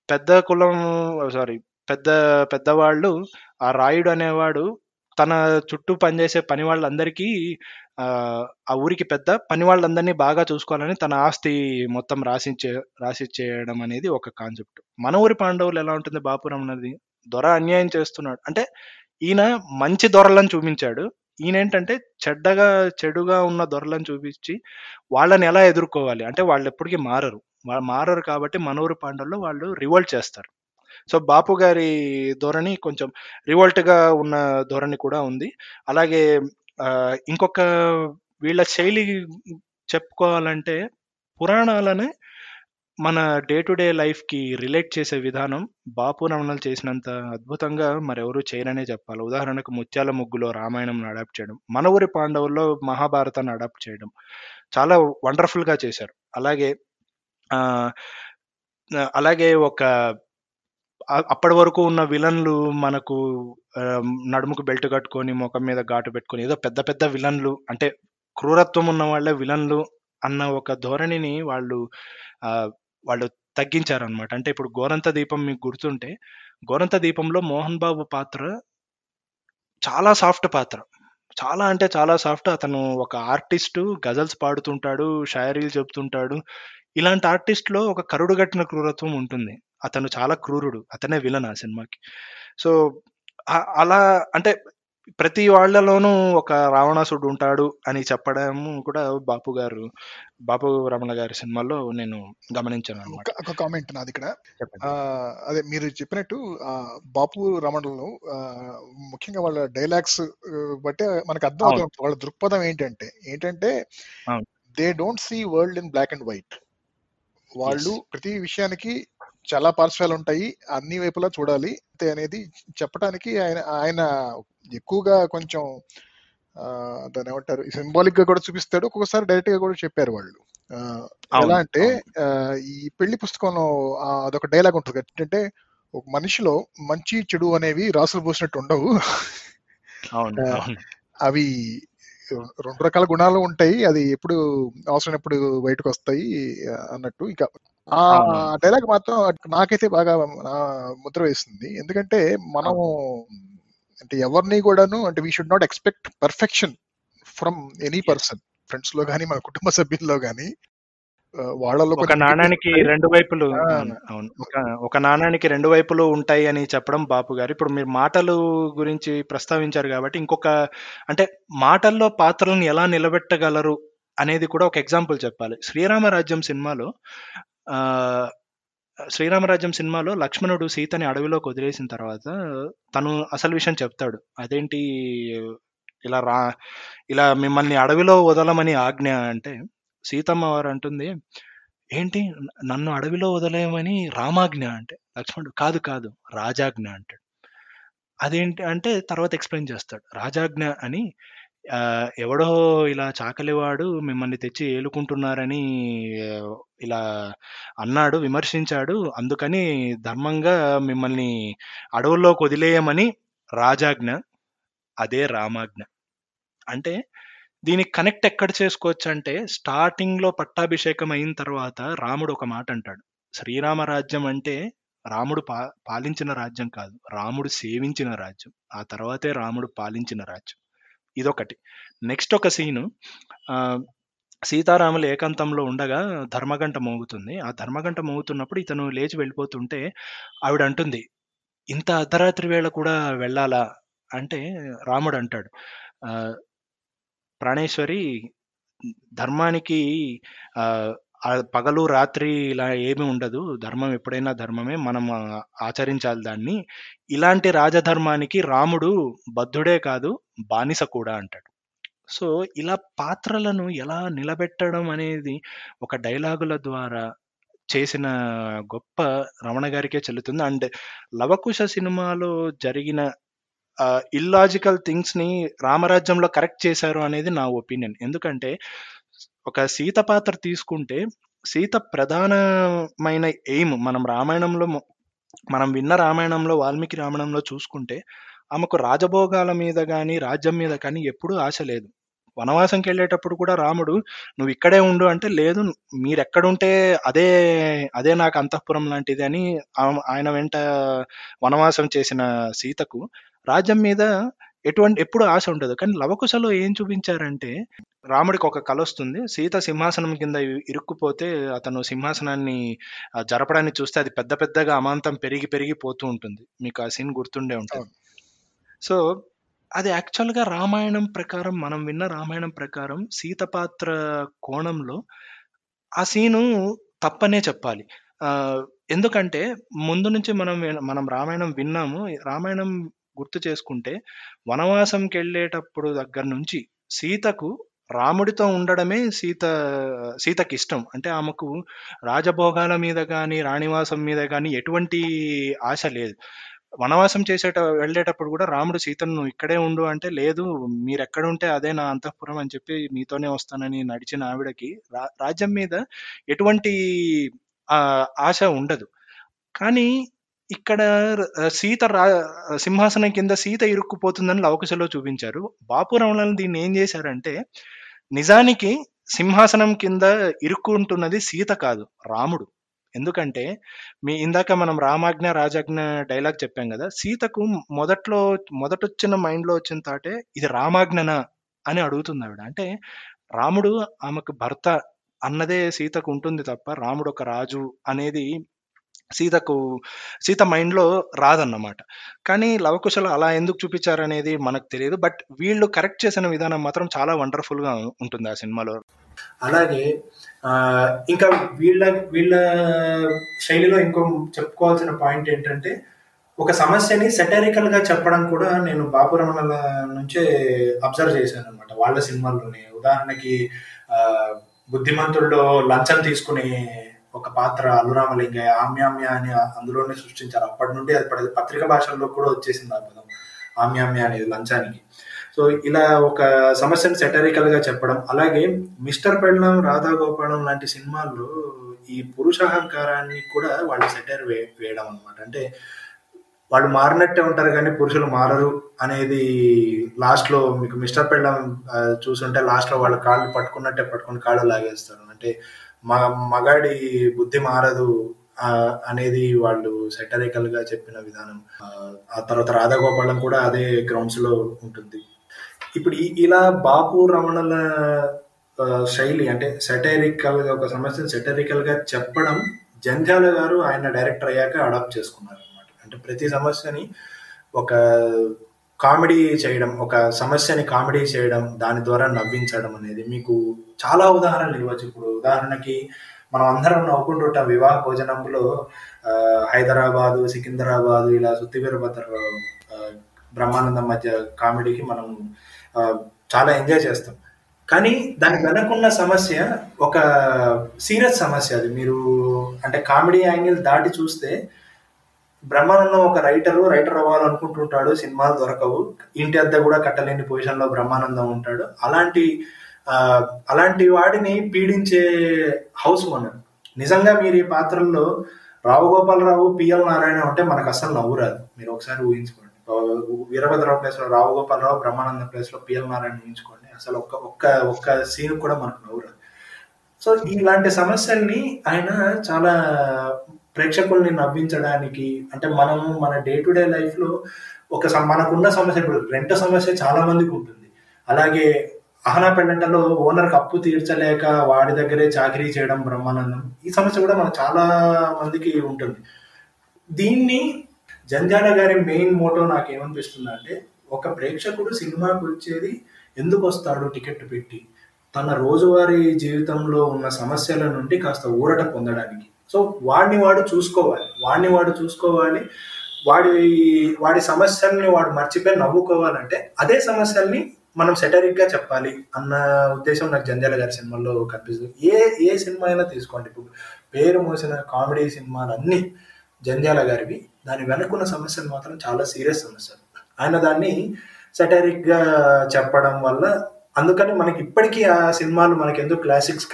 పెద్ద కులం సారీ పెద్ద పెద్దవాళ్ళు ఆ రాయుడు అనేవాడు తన చుట్టూ పనిచేసే పని వాళ్ళందరికీ ఆ ఊరికి పెద్ద పని వాళ్ళందరినీ బాగా చూసుకోవాలని తన ఆస్తి మొత్తం రాసిచ్చే రాసిచ్చేయడం అనేది ఒక కాన్సెప్ట్ మన ఊరి పాండవులు ఎలా ఉంటుంది బాపురం అనేది దొర అన్యాయం చేస్తున్నాడు. అంటే ఈయన మంచి దొరలను చూపించాడు. ఈయన ఏంటంటే చెడ్డగా చెడుగా ఉన్న దొరలను చూపించి వాళ్ళని ఎలా ఎదుర్కోవాలి? అంటే వాళ్ళు ఎప్పటికీ మారరు. వాళ్ళు మారరు కాబట్టి మనూరు పాండవుల్లో వాళ్ళు రివోల్ట్ చేస్తారు. సో బాపు గారి ధోరణి కొంచెం రివోల్ట్గా ఉన్న ధోరణి కూడా ఉంది. అలాగే ఇంకొక వీళ్ళ శైలి చెప్పుకోవాలంటే పురాణాలనే మన డే టు డే లైఫ్కి రిలేట్ చేసే విధానం బాపు రమణలు చేసినంత అద్భుతంగా మరెవరు చేయరనే చెప్పాలి. ఉదాహరణకు ముత్యాల ముగ్గులో రామాయణం అడాప్ట్ చేయడం మన ఊరి పాండవుల్లో మహాభారతాన్ని అడాప్ట్ చేయడం చాలా వండర్ఫుల్గా చేశారు. అలాగే అలాగే ఒక అ- అప్పటి వరకు ఉన్న విలన్లు మనకు నడుముకు బెల్ట్ కట్టుకొని ముఖం మీద ఘాటు పెట్టుకొని ఏదో పెద్ద పెద్ద విలన్లు అంటే క్రూరత్వం ఉన్న వాళ్ళే విలన్లు అన్న ఒక ధోరణిని వాళ్ళు వాళ్ళు తగ్గించారనమాట. అంటే ఇప్పుడు గోరంత దీపం మీకు గుర్తుంటే గోరంత దీపంలో మోహన్ బాబు పాత్ర చాలా సాఫ్ట్ పాత్ర. చాలా అంటే చాలా సాఫ్ట్. అతను ఒక ఆర్టిస్టు గజల్స్ పాడుతుంటాడు షాయరీలు చెప్తుంటాడు ఇలాంటి ఆర్టిస్ట్లో ఒక కరుడుగట్టిన క్రూరత్వం ఉంటుంది. అతను చాలా క్రూరుడు. అతనే విలన్ ఆ సినిమాకి. సో అలా అంటే ప్రతి వాళ్ళలోనూ ఒక రావణాసుడు ఉంటాడు అని చెప్పడం కూడా బాపు గారు బాపు రమణ గారి సినిమాలో నేను గమనించాను అనమాట ఒక- కామెంట్ నాది ఇక్కడ అదే మీరు చెప్పినట్టు బాపు రమణలో ముఖ్యంగా వాళ్ళ డైలాగ్స్ బట్టే మనకు అర్థం. అవుతుంది వాళ్ళ దృక్పథం ఏంటంటే ఏంటంటే. They don't see world in black and white వాళ్ళు. ప్రతి విషయానికి చాలా పార్శ్వాలు ఉంటాయి. అన్ని వైపులా చూడాలి. అంతే అనేది చెప్పడానికి ఆయన ఆయన ఎక్కువగా కొంచెం ఆ, దాన్ని ఏమంటారు సింబాలిక్గా కూడా చూపిస్తాడు. ఒక్కొక్కసారి డైరెక్ట్గా కూడా చెప్పారు వాళ్ళు. ఎలా అంటే ఈ పెళ్ళి పుస్తకంలో అదొక డైలాగ్ ఉంటుంది. ఏంటంటే ఒక మనిషిలో మంచి చెడు అనేవి రాసులు పోసినట్టు ఉండవు. అవి రెండు రకాల గుణాలు ఉంటాయి. అది ఎప్పుడు అవసరమైనప్పుడు బయటకు వస్తాయి అన్నట్టు. ఇంకా ఆ. డైలాగ్ మాత్రం నాకైతే బాగా ముద్ర వేస్తుంది ఎందుకంటే మనం అంటే ఎవరిని కూడాను అంటే we should not expect perfection from any person ఫ్రెండ్స్లో కానీ మన కుటుంబ సభ్యుల్లో కానీ వాళ్ళలో ఒక నాణానికి. రెండు వైపులు. అవును ఒక నాణానికి రెండు వైపులు ఉంటాయి అని చెప్పడం బాపు గారు. ఇప్పుడు మీరు మాటలు గురించి ప్రస్తావించారు కాబట్టి ఇంకొక అంటే మాటల్లో పాత్రలను ఎలా నిలబెట్టగలరు అనేది కూడా ఒక ఎగ్జాంపుల్ చెప్పాలి. శ్రీరామరాజ్యం సినిమాలో శ్రీరామరాజ్యం సినిమాలో లక్ష్మణుడు సీతని అడవిలోకి వదిలేసిన తర్వాత తను అసలు విషయం చెప్తాడు. అదేంటి ఇలా రా ఇలా మిమ్మల్ని అడవిలో వదలమని ఆజ్ఞ అంటే సీతమ్మ వారు అంటుంది ఏంటి నన్ను అడవిలో వదలేమని రామాజ్ఞ అంటే? లక్ష్మణుడు కాదు కాదు రాజాజ్ఞ అంటాడు. అదేంటి అంటే తర్వాత ఎక్స్ప్లెయిన్ చేస్తాడు. రాజాజ్ఞ అని ఎవడో ఇలా చాకలివాడు మిమ్మల్ని తెచ్చి ఏలుకుంటున్నారని ఇలా అన్నాడు విమర్శించాడు. అందుకని ధర్మంగా మిమ్మల్ని అడవుల్లోకి వదిలేయమని రాజాజ్ఞ అదే రామాజ్ఞ. అంటే దీనికి కనెక్ట్ ఎక్కడ చేసుకోవచ్చు అంటే స్టార్టింగ్లో పట్టాభిషేకం అయిన తర్వాత రాముడు ఒక మాట అంటాడు. శ్రీరామరాజ్యం అంటే రాముడు పా పాలించిన రాజ్యం కాదు. రాముడు సేవించిన రాజ్యం. ఆ తర్వాతే రాముడు పాలించిన రాజ్యం. ఇదొకటి. నెక్స్ట్ ఒక సీను సీతారాములు ఏకాంతంలో ఉండగా ధర్మగంట మోగుతుంది. ఆ ధర్మగంట మోగుతున్నప్పుడు ఇతను లేచి వెళ్ళిపోతుంటే ఆవిడ అంటుంది ఇంత అర్ధరాత్రి వేళ కూడా వెళ్ళాలా? అంటే రాముడు అంటాడు ప్రాణేశ్వరి ధర్మానికి పగలు రాత్రి ఇలా ఏమీ ఉండదు. ధర్మం ఎప్పుడైనా ధర్మమే. మనం ఆచరించాలి దాన్ని. ఇలాంటి రాజధర్మానికి రాముడు బద్ధుడే కాదు బానిస కూడా అంటాడు. సో ఇలా పాత్రలను ఎలా నిలబెట్టడం అనేది ఒక డైలాగుల ద్వారా చేసిన గొప్ప రమణ గారికే చెల్లుతుంది. అండ్ లవకుశ సినిమాలో జరిగిన ఇల్లాజికల్ థింగ్స్ని రామరాజ్యంలో కరెక్ట్ చేశారు అనేది నా ఒపీనియన్. ఎందుకంటే ఒక సీత పాత్ర తీసుకుంటే సీత ప్రధానమైన ఎయిమ్ మనం రామాయణంలో మనం విన్న రామాయణంలో వాల్మీకి రామాయణంలో చూసుకుంటే ఆమెకు రాజభోగాల మీద కానీ రాజ్యం మీద కానీ ఎప్పుడూ ఆశ లేదు. వనవాసంకి వెళ్ళేటప్పుడు కూడా రాముడు నువ్వు ఇక్కడే ఉండు అంటే లేదు మీరు ఎక్కడుంటే అదే అదే నాకు అంతఃపురం లాంటిది అని ఆయన వెంట వనవాసం చేసిన సీతకు రాజ్యం మీద ఎటువంటి ఎప్పుడు ఆశ ఉండదు. కానీ లవకుశలో ఏం చూపించారంటే రాముడికి ఒక కల వస్తుంది. సీత సింహాసనం కింద ఇరుక్కుపోతే అతను సింహాసనాన్ని జరపడాన్ని చూస్తే అది పెద్ద పెద్దగా అమాంతం పెరిగి పెరిగి పోతూ ఉంటుంది. మీకు ఆ సీన్ గుర్తుండే ఉంటుంది. సో అది యాక్చువల్గా రామాయణం ప్రకారం మనం విన్న రామాయణం ప్రకారం సీత పాత్ర కోణంలో ఆ సీను తప్పనే చెప్పాలి. ఆ, ఎందుకంటే ముందు నుంచి మనం మనం రామాయణం విన్నాము. రామాయణం గుర్తు చేసుకుంటే వనవాసంకి వెళ్ళేటప్పుడు దగ్గర నుంచి సీతకు రాముడితో ఉండడమే సీత సీతకి ఇష్టం అంటే ఆమెకు రాజభోగాల మీద కానీ రాణివాసం మీద కానీ ఎటువంటి ఆశ లేదు. వనవాసం చేసేట వెళ్ళేటప్పుడు కూడా రాముడు సీతను ఇక్కడే ఉండు అంటే లేదు మీరు ఎక్కడ ఉంటే అదే నా అంతఃపురం అని చెప్పి మీతోనే వస్తానని నడిచిన ఆవిడకి రా- రాజ్యం మీద ఎటువంటి ఆశ ఉండదు. కానీ ఇక్కడ సీత రా సింహాసనం కింద సీత ఇరుక్కుపోతుందని లవకుశలో చూపించారు. బాపురమణలు దీన్ని ఏం చేశారంటే నిజానికి సింహాసనం కింద ఇరుక్కుంటున్నది సీత కాదు రాముడు. ఎందుకంటే మీ ఇందాక మనం రామాజ్ఞ రాజాజ్ఞ డైలాగ్ చెప్పాం కదా సీతకు మొదట్లో మొదటొచ్చిన మైండ్లో వచ్చిన తాటే ఇది రామాజ్ఞనా అని అడుగుతుంది ఆవిడ. అంటే రాముడు ఆమెకు భర్త అన్నదే సీతకు ఉంటుంది తప్ప రాముడు ఒక రాజు అనేది సీతకు సీత మైండ్లో రాదన్నమాట. కానీ లవకుశలు అలా ఎందుకు చూపించారనేది మనకు తెలియదు. బట్ వీళ్ళు కరెక్ట్ చేసిన విధానం మాత్రం చాలా వండర్ఫుల్గా ఉంటుంది ఆ సినిమాలో. అలాగే ఇంకా వీళ్ళ వీళ్ళ శైలిలో ఇంకో చెప్పుకోవాల్సిన పాయింట్ ఏంటంటే ఒక సమస్యని సెటరికల్గా చెప్పడం కూడా నేను బాపు రమణల నుంచే అబ్జర్వ్ చేశాను అనమాట వాళ్ళ సినిమాల్లోనే. ఉదాహరణకి బుద్ధిమంతుల్లో లంచం తీసుకునే ఒక పాత్ర అల్లురామలింగయ్య ఆమ్యామ్య అని అందులోనే సృష్టించారు. అప్పటి నుండి అది పత్రిక భాషల్లో కూడా వచ్చేసింది ఆ పదం ఆమ్యామ్య అనేది లంచానికి. సో ఇలా ఒక సమస్యను సెటరికల్గా చెప్పడం అలాగే మిస్టర్ పెళ్ళం రాధా గోపాలం లాంటి సినిమాల్లో ఈ పురుషాహంకారాన్ని కూడా వాళ్ళు సెటర్ వే వేయడం అనమాట అంటే వాళ్ళు మారినట్టే ఉంటారు కానీ పురుషులు మారరు అనేది లాస్ట్లో మీకు మిస్టర్ పెళ్ళం చూసుంటే లాస్ట్లో వాళ్ళ కాళ్ళు పట్టుకున్నట్టే పట్టుకుని కాళ్ళు లాగేస్తారు. అంటే మ మగాడి బుద్ధి మారదు అనేది వాళ్ళు సెటరికల్గా చెప్పిన విధానం. ఆ, తర్వాత రాధాగోపాలం కూడా అదే గ్రౌండ్స్లో ఉంటుంది. ఇప్పుడు ఇలా బాపు రమణల శైలి అంటే సెటరికల్గా ఒక సమస్యను సెటరికల్గా చెప్పడం జంధ్యాల గారు ఆయన డైరెక్టర్ అయ్యాక అడాప్ట్ చేసుకున్నారు అనమాట అంటే ప్రతి సమస్యని ఒక కామెడీ చేయడం ఒక సమస్యని కామెడీ చేయడం దాని ద్వారా నవ్వించడం అనేది మీకు చాలా ఉదాహరణలు ఇవ్వచ్చు. ఇప్పుడు ఉదాహరణకి మనం అందరం నవ్వుకుంటుంటాం వివాహ భోజనంలో హైదరాబాదు సికింద్రాబాదు ఇలా సుత్తివీరభద్ర బ్రహ్మానందం మధ్య కామెడీకి మనం చాలా ఎంజాయ్ చేస్తాం. కానీ దాని వెనకున్న సమస్య ఒక సీరియస్ సమస్య అది. మీరు అంటే కామెడీ యాంగిల్ దాటి చూస్తే బ్రహ్మానందం ఒక రైటరు రైటర్ అవ్వాలనుకుంటుంటాడు సినిమాలు దొరకవు. ఇంటి అద్దె కూడా కట్టలేని పొజిషన్లో బ్రహ్మానందం ఉంటాడు. అలాంటి అలాంటి వాడిని పీడించే హౌస్ ఓనర్ నిజంగా మీరు ఈ పాత్రల్లో రావు గోపాలరావు పిఎల్ నారాయణ ఉంటే మనకు అసలు నవ్వు రాదు. మీరు ఒకసారి ఊహించుకోండి. వీరభద్రరావు ప్లేస్లో రావు గోపాలరావు బ్రహ్మానందం ప్లేస్లో పిఎల్ నారాయణ ఊహించుకోండి. అసలు ఒక్క ఒక్క ఒక్క సీన్ కూడా మనకు నవ్వు రాదు. సో ఇలాంటి సమస్యల్ని ఆయన చాలా ప్రేక్షకుల్ని నవ్వించడానికి అంటే మనము మన డే టు డే లైఫ్లో ఒక మనకున్న సమస్య ఇప్పుడు రెంట్ సమస్య చాలా మందికి ఉంటుంది. అలాగే అహనా పెళ్ళంటలో ఓనర్ అప్పు తీర్చలేక వాడి దగ్గరే చాకరీ చేయడం బ్రహ్మానందం ఈ సమస్య కూడా మనకు చాలా మందికి ఉంటుంది. దీన్ని జంజాల గారి మెయిన్ మోటో నాకు ఏమనిపిస్తుంది అంటే ఒక ప్రేక్షకుడు సినిమాకి వచ్చేది ఎందుకు వస్తాడు టికెట్ పెట్టి? తన రోజువారీ జీవితంలో ఉన్న సమస్యల నుండి కాస్త ఊరట పొందడానికి. సో వాడిని వాడు చూసుకోవాలి. వాడిని వాడు చూసుకోవాలి. వాడి వాడి సమస్యల్ని వాడు మర్చిపోయి నవ్వుకోవాలంటే అదే సమస్యల్ని మనం సెటరిక్గా చెప్పాలి అన్న ఉద్దేశం నాకు జంధ్యాల గారి సినిమాల్లో కనిపిస్తుంది. ఏ ఏ సినిమా అయినా తీసుకోండి. ఇప్పుడు పేరు మోసిన కామెడీ సినిమాలు అన్ని జంధ్యాల గారివి. దాని వెనుకున్న సమస్యలు మాత్రం చాలా సీరియస్ సమస్యలు. ఆయన దాన్ని సెటరిక్గా చెప్పడం వల్ల అందుకని మనకి ఇప్పటికీ ఆ సినిమాలు మనకి ఎందుకు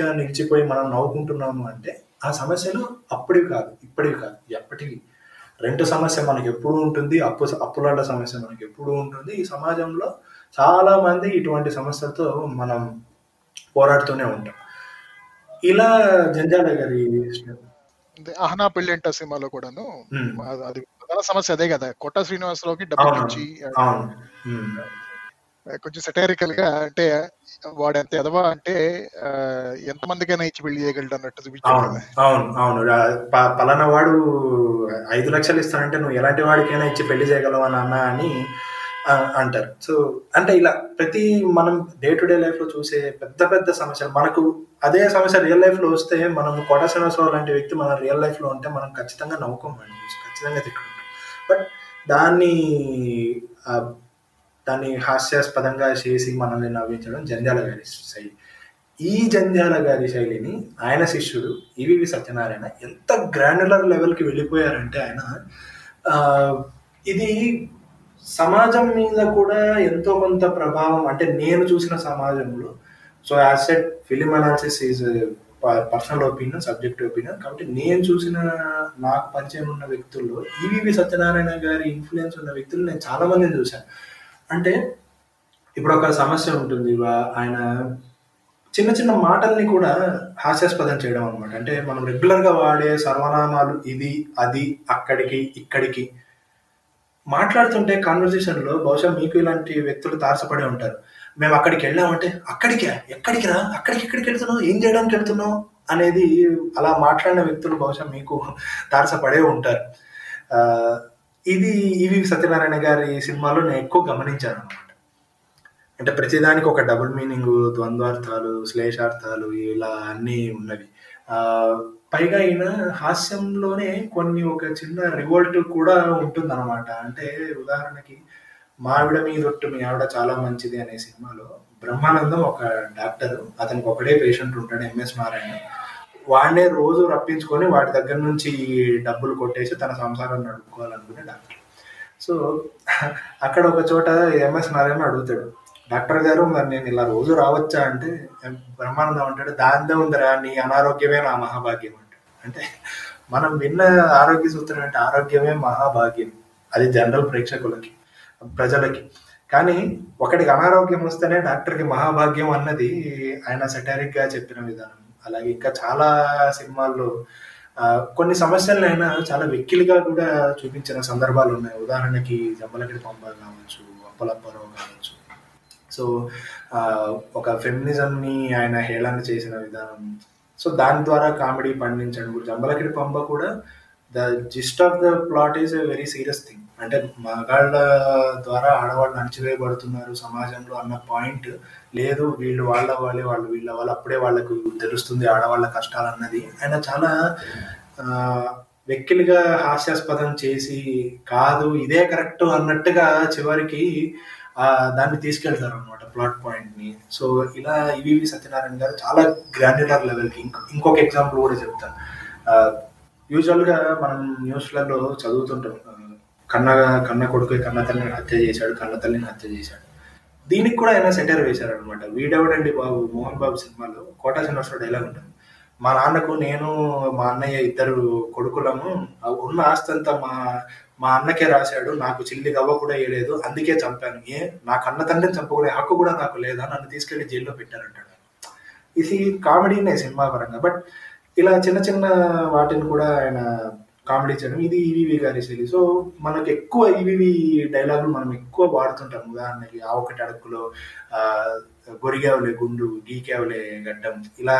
నిలిచిపోయి మనం నవ్వుకుంటున్నాము అంటే ఆ సమస్యలు అప్పటివి కాదు ఇప్పటివి కాదు ఎప్పటివి రెంట్ సమస్య మనకి ఎప్పుడు ఉంటుంది అప్పు అప్పులాట సమస్య మనకి ఎప్పుడు ఉంటుంది. ఈ సమాజంలో చాలా మంది ఇటువంటి సమస్యలతో మనం పోరాడుతూనే ఉంటాం. ఇలా జంజాల గారి అహనా పెళ్ళంట సినిమాలో కూడాను. అది- ప్రధాన సమస్య అదే కదా. కొట్ట శ్రీనివాసరావుకి డబ్బులు. ఇచ్చి. ఆ, కొంచెం సెటైరికల్గా అంటే వాడు ఎంత ఎదవా అంటే ఆ, ఎంతమందికైనా ఇచ్చి పెళ్ళి చేయగలడు అన్నట్టు చూపించాడు అవును అవును పలానా వాడు ఐదు లక్షలు ఇస్తానంటే నువ్వు ఎలాంటి వాడికైనా ఇచ్చి పెళ్ళి చేయగలవు అని అన్న అని అంటారు. సో అంటే ఇలా ప్రతి మనం డే టు డే లైఫ్లో చూసే పెద్ద పెద్ద సమస్యలు మనకు అదే సమస్య రియల్ లైఫ్లో వస్తే మనం కోట శ్రీనివాసరావు లాంటి వ్యక్తి మన రియల్ లైఫ్లో ఉంటే మనం ఖచ్చితంగా నవ్వుకోమండి ఖచ్చితంగా తిట్టుకుంటాం. బట్ దాన్ని దాన్ని హాస్యాస్పదంగా చేసి మనల్ని నవ్వించడం జంధ్యాల గారి శైలి ఈ జంధ్యాల గారి శైలిని ఆయన శిష్యుడు ఈవివి సత్యనారాయణ ఎంత గ్రాన్యులర్ లెవెల్కి వెళ్ళిపోయారంటే ఆయన ఇది సమాజం మీద కూడా ఎంతో కొంత ప్రభావం అంటే నేను చూసిన సమాజంలో so as said film analysis is personal opinion subject opinion కాబట్టి నేను చూసిన నాకు పరిచయం ఉన్న వ్యక్తుల్లో ఈవివి సత్యనారాయణ గారి ఇన్ఫ్లుయెన్స్ ఉన్న వ్యక్తులు నేను చాలా మందిని చూశాను. అంటే ఇప్పుడు ఒక సమస్య ఉంటుంది. వా- ఆయన చిన్న చిన్న మాటల్ని కూడా హాస్యాస్పదం చేయడం అనమాట అంటే మనం రెగ్యులర్గా వాడే సర్వనామాలు ఇది అది అక్కడికి ఇక్కడికి మాట్లాడుతుంటే కాన్వర్జేషన్లో బహుశా మీకు ఇలాంటి వ్యక్తులు తారసపడే ఉంటారు. మేము అక్కడికి వెళ్ళామంటే అక్కడికే? ఎక్కడికి రా అక్కడికి ఎక్కడికి వెళ్తున్నావు? ఏం చేయడానికి వెళ్తున్నావు? అనేది అలా మాట్లాడిన వ్యక్తులు బహుశా మీకు తారసపడే ఉంటారు. ఇది ఇవి సత్యనారాయణ గారి సినిమాలో నేను ఎక్కువ గమనించాను అనమాట అంటే ప్రతిదానికి ఒక డబుల్ మీనింగ్ ద్వంద్వార్థాలు శ్లేషార్థాలు ఇలా అన్నీ ఉన్నవి. పైగా ఈయన హాస్యంలోనే కొన్ని ఒక చిన్న రివోల్ట్ కూడా ఉంటుంది అనమాట అంటే ఉదాహరణకి మావిడ మీదొట్టు మీ ఆవిడ చాలా మంచిది అనే సినిమాలో బ్రహ్మానందం ఒక డాక్టర్ అతనికి ఒకడే పేషెంట్ ఉంటాడు ఎంఎస్ నారాయణ. వాడినే రోజు రప్పించుకొని వాడి దగ్గర నుంచి డబ్బులు కొట్టేసి తన సంసారాన్ని నడుపుకోవాలనుకునే డాక్టర్. సో అక్కడ ఒక చోట ఎంఎస్ నారాయణ అడుగుతాడు. డాక్టర్ గారు మరి నేను ఇలా రోజు రావచ్చా? అంటే బ్రహ్మానందం అంటాడు దాందే ఉందిరా నీ అనారోగ్యమే నా మహాభాగ్యం అంటాడు. అంటే మనం విన్న ఆరోగ్య సూత్రం అంటే ఆరోగ్యమే మహాభాగ్యం. అది జనరల్ ప్రేక్షకులకి ప్రజలకి. కానీ ఒకటికి అనారోగ్యం వస్తేనే డాక్టర్కి మహాభాగ్యం అన్నది ఆయన సెటారిక్గా చెప్పిన విధానం. అలాగే ఇంకా చాలా సినిమాల్లో కొన్ని సమస్యలైనా చాలా వెక్కిలిగా కూడా చూపించిన సందర్భాలు ఉన్నాయి. ఉదాహరణకి జమ్మలగిరి పంప కావచ్చు అప్పలప్పారావు కావచ్చు. సో ఒక ఒక ఫెమినిజంని ఆయన హేళన చేసిన విధానం. సో దాని ద్వారా కామెడీ పండించడం. ఇప్పుడు జంబలకిడి పంప కూడా the gist of the plot is a very serious thing. అంటే మగాళ్ళ ద్వారా ఆడవాళ్ళు అణచివేయబడుతున్నారు సమాజంలో అన్న పాయింట్ లేదు. వీళ్ళు వాళ్ళ వాళ్ళే వాళ్ళు వీళ్ళ వాళ్ళు అప్పుడే వాళ్ళకు తెలుస్తుంది ఆడవాళ్ళ కష్టాలు అన్నది ఆయన చాలా వెక్కిలిగా హాస్యాస్పదం చేసి కాదు ఇదే కరెక్ట్ అన్నట్టుగా చివరికి దాన్ని తీసుకెళ్తారు అనమాట ప్లాట్ పాయింట్ని సో ఇలా ఇవి సత్యనారాయణ గారు చాలా గ్రాన్యులర్ లెవెల్కి ఇంకొక ఎగ్జాంపుల్ కూడా చెప్తాను. యూజువల్గా మనం న్యూస్లలో చదువుతుంటాం. కన్న కన్న కొడుకు కన్న తల్లిని హత్య చేశాడు కన్న తల్లిని హత్య చేశాడు. దీనికి కూడా ఆయన సెంటర్ వేశారు అనమాట వీడెవడండి బాబు? మోహన్ బాబు సినిమాలో కోటా శ్రీనివాసరావు డైలాగ్ ఉంటుంది. మా నాన్నకు నేను మా అన్నయ్య ఇద్దరు కొడుకులము. ఉన్న ఆస్తి అంతా మా మా అన్నకే రాశాడు. నాకు చిల్లి గవ్వ కూడా వేయలేదు. అందుకే చంపాను. ఏ నా కన్న తండ్రిని చంపకూడే హక్కు కూడా నాకు లేదా? నన్ను తీసుకెళ్ళి జైల్లో పెట్టారంటాడు. ఇది కామెడీనే సినిమా పరంగా. బట్ ఇలా చిన్న చిన్న వాటిని కూడా ఆయన కామెడీ చేయడం ఇది ఈవీవి గారి శైలి సో మనకు ఎక్కువ ఈవీవి డైలాగులు మనం ఎక్కువ వాడుతుంటాం. ఉదాహరణకి ఆ ఒకటి అడుగులో గొరిగావులే గుండు గీకావులే గడ్డం ఇలా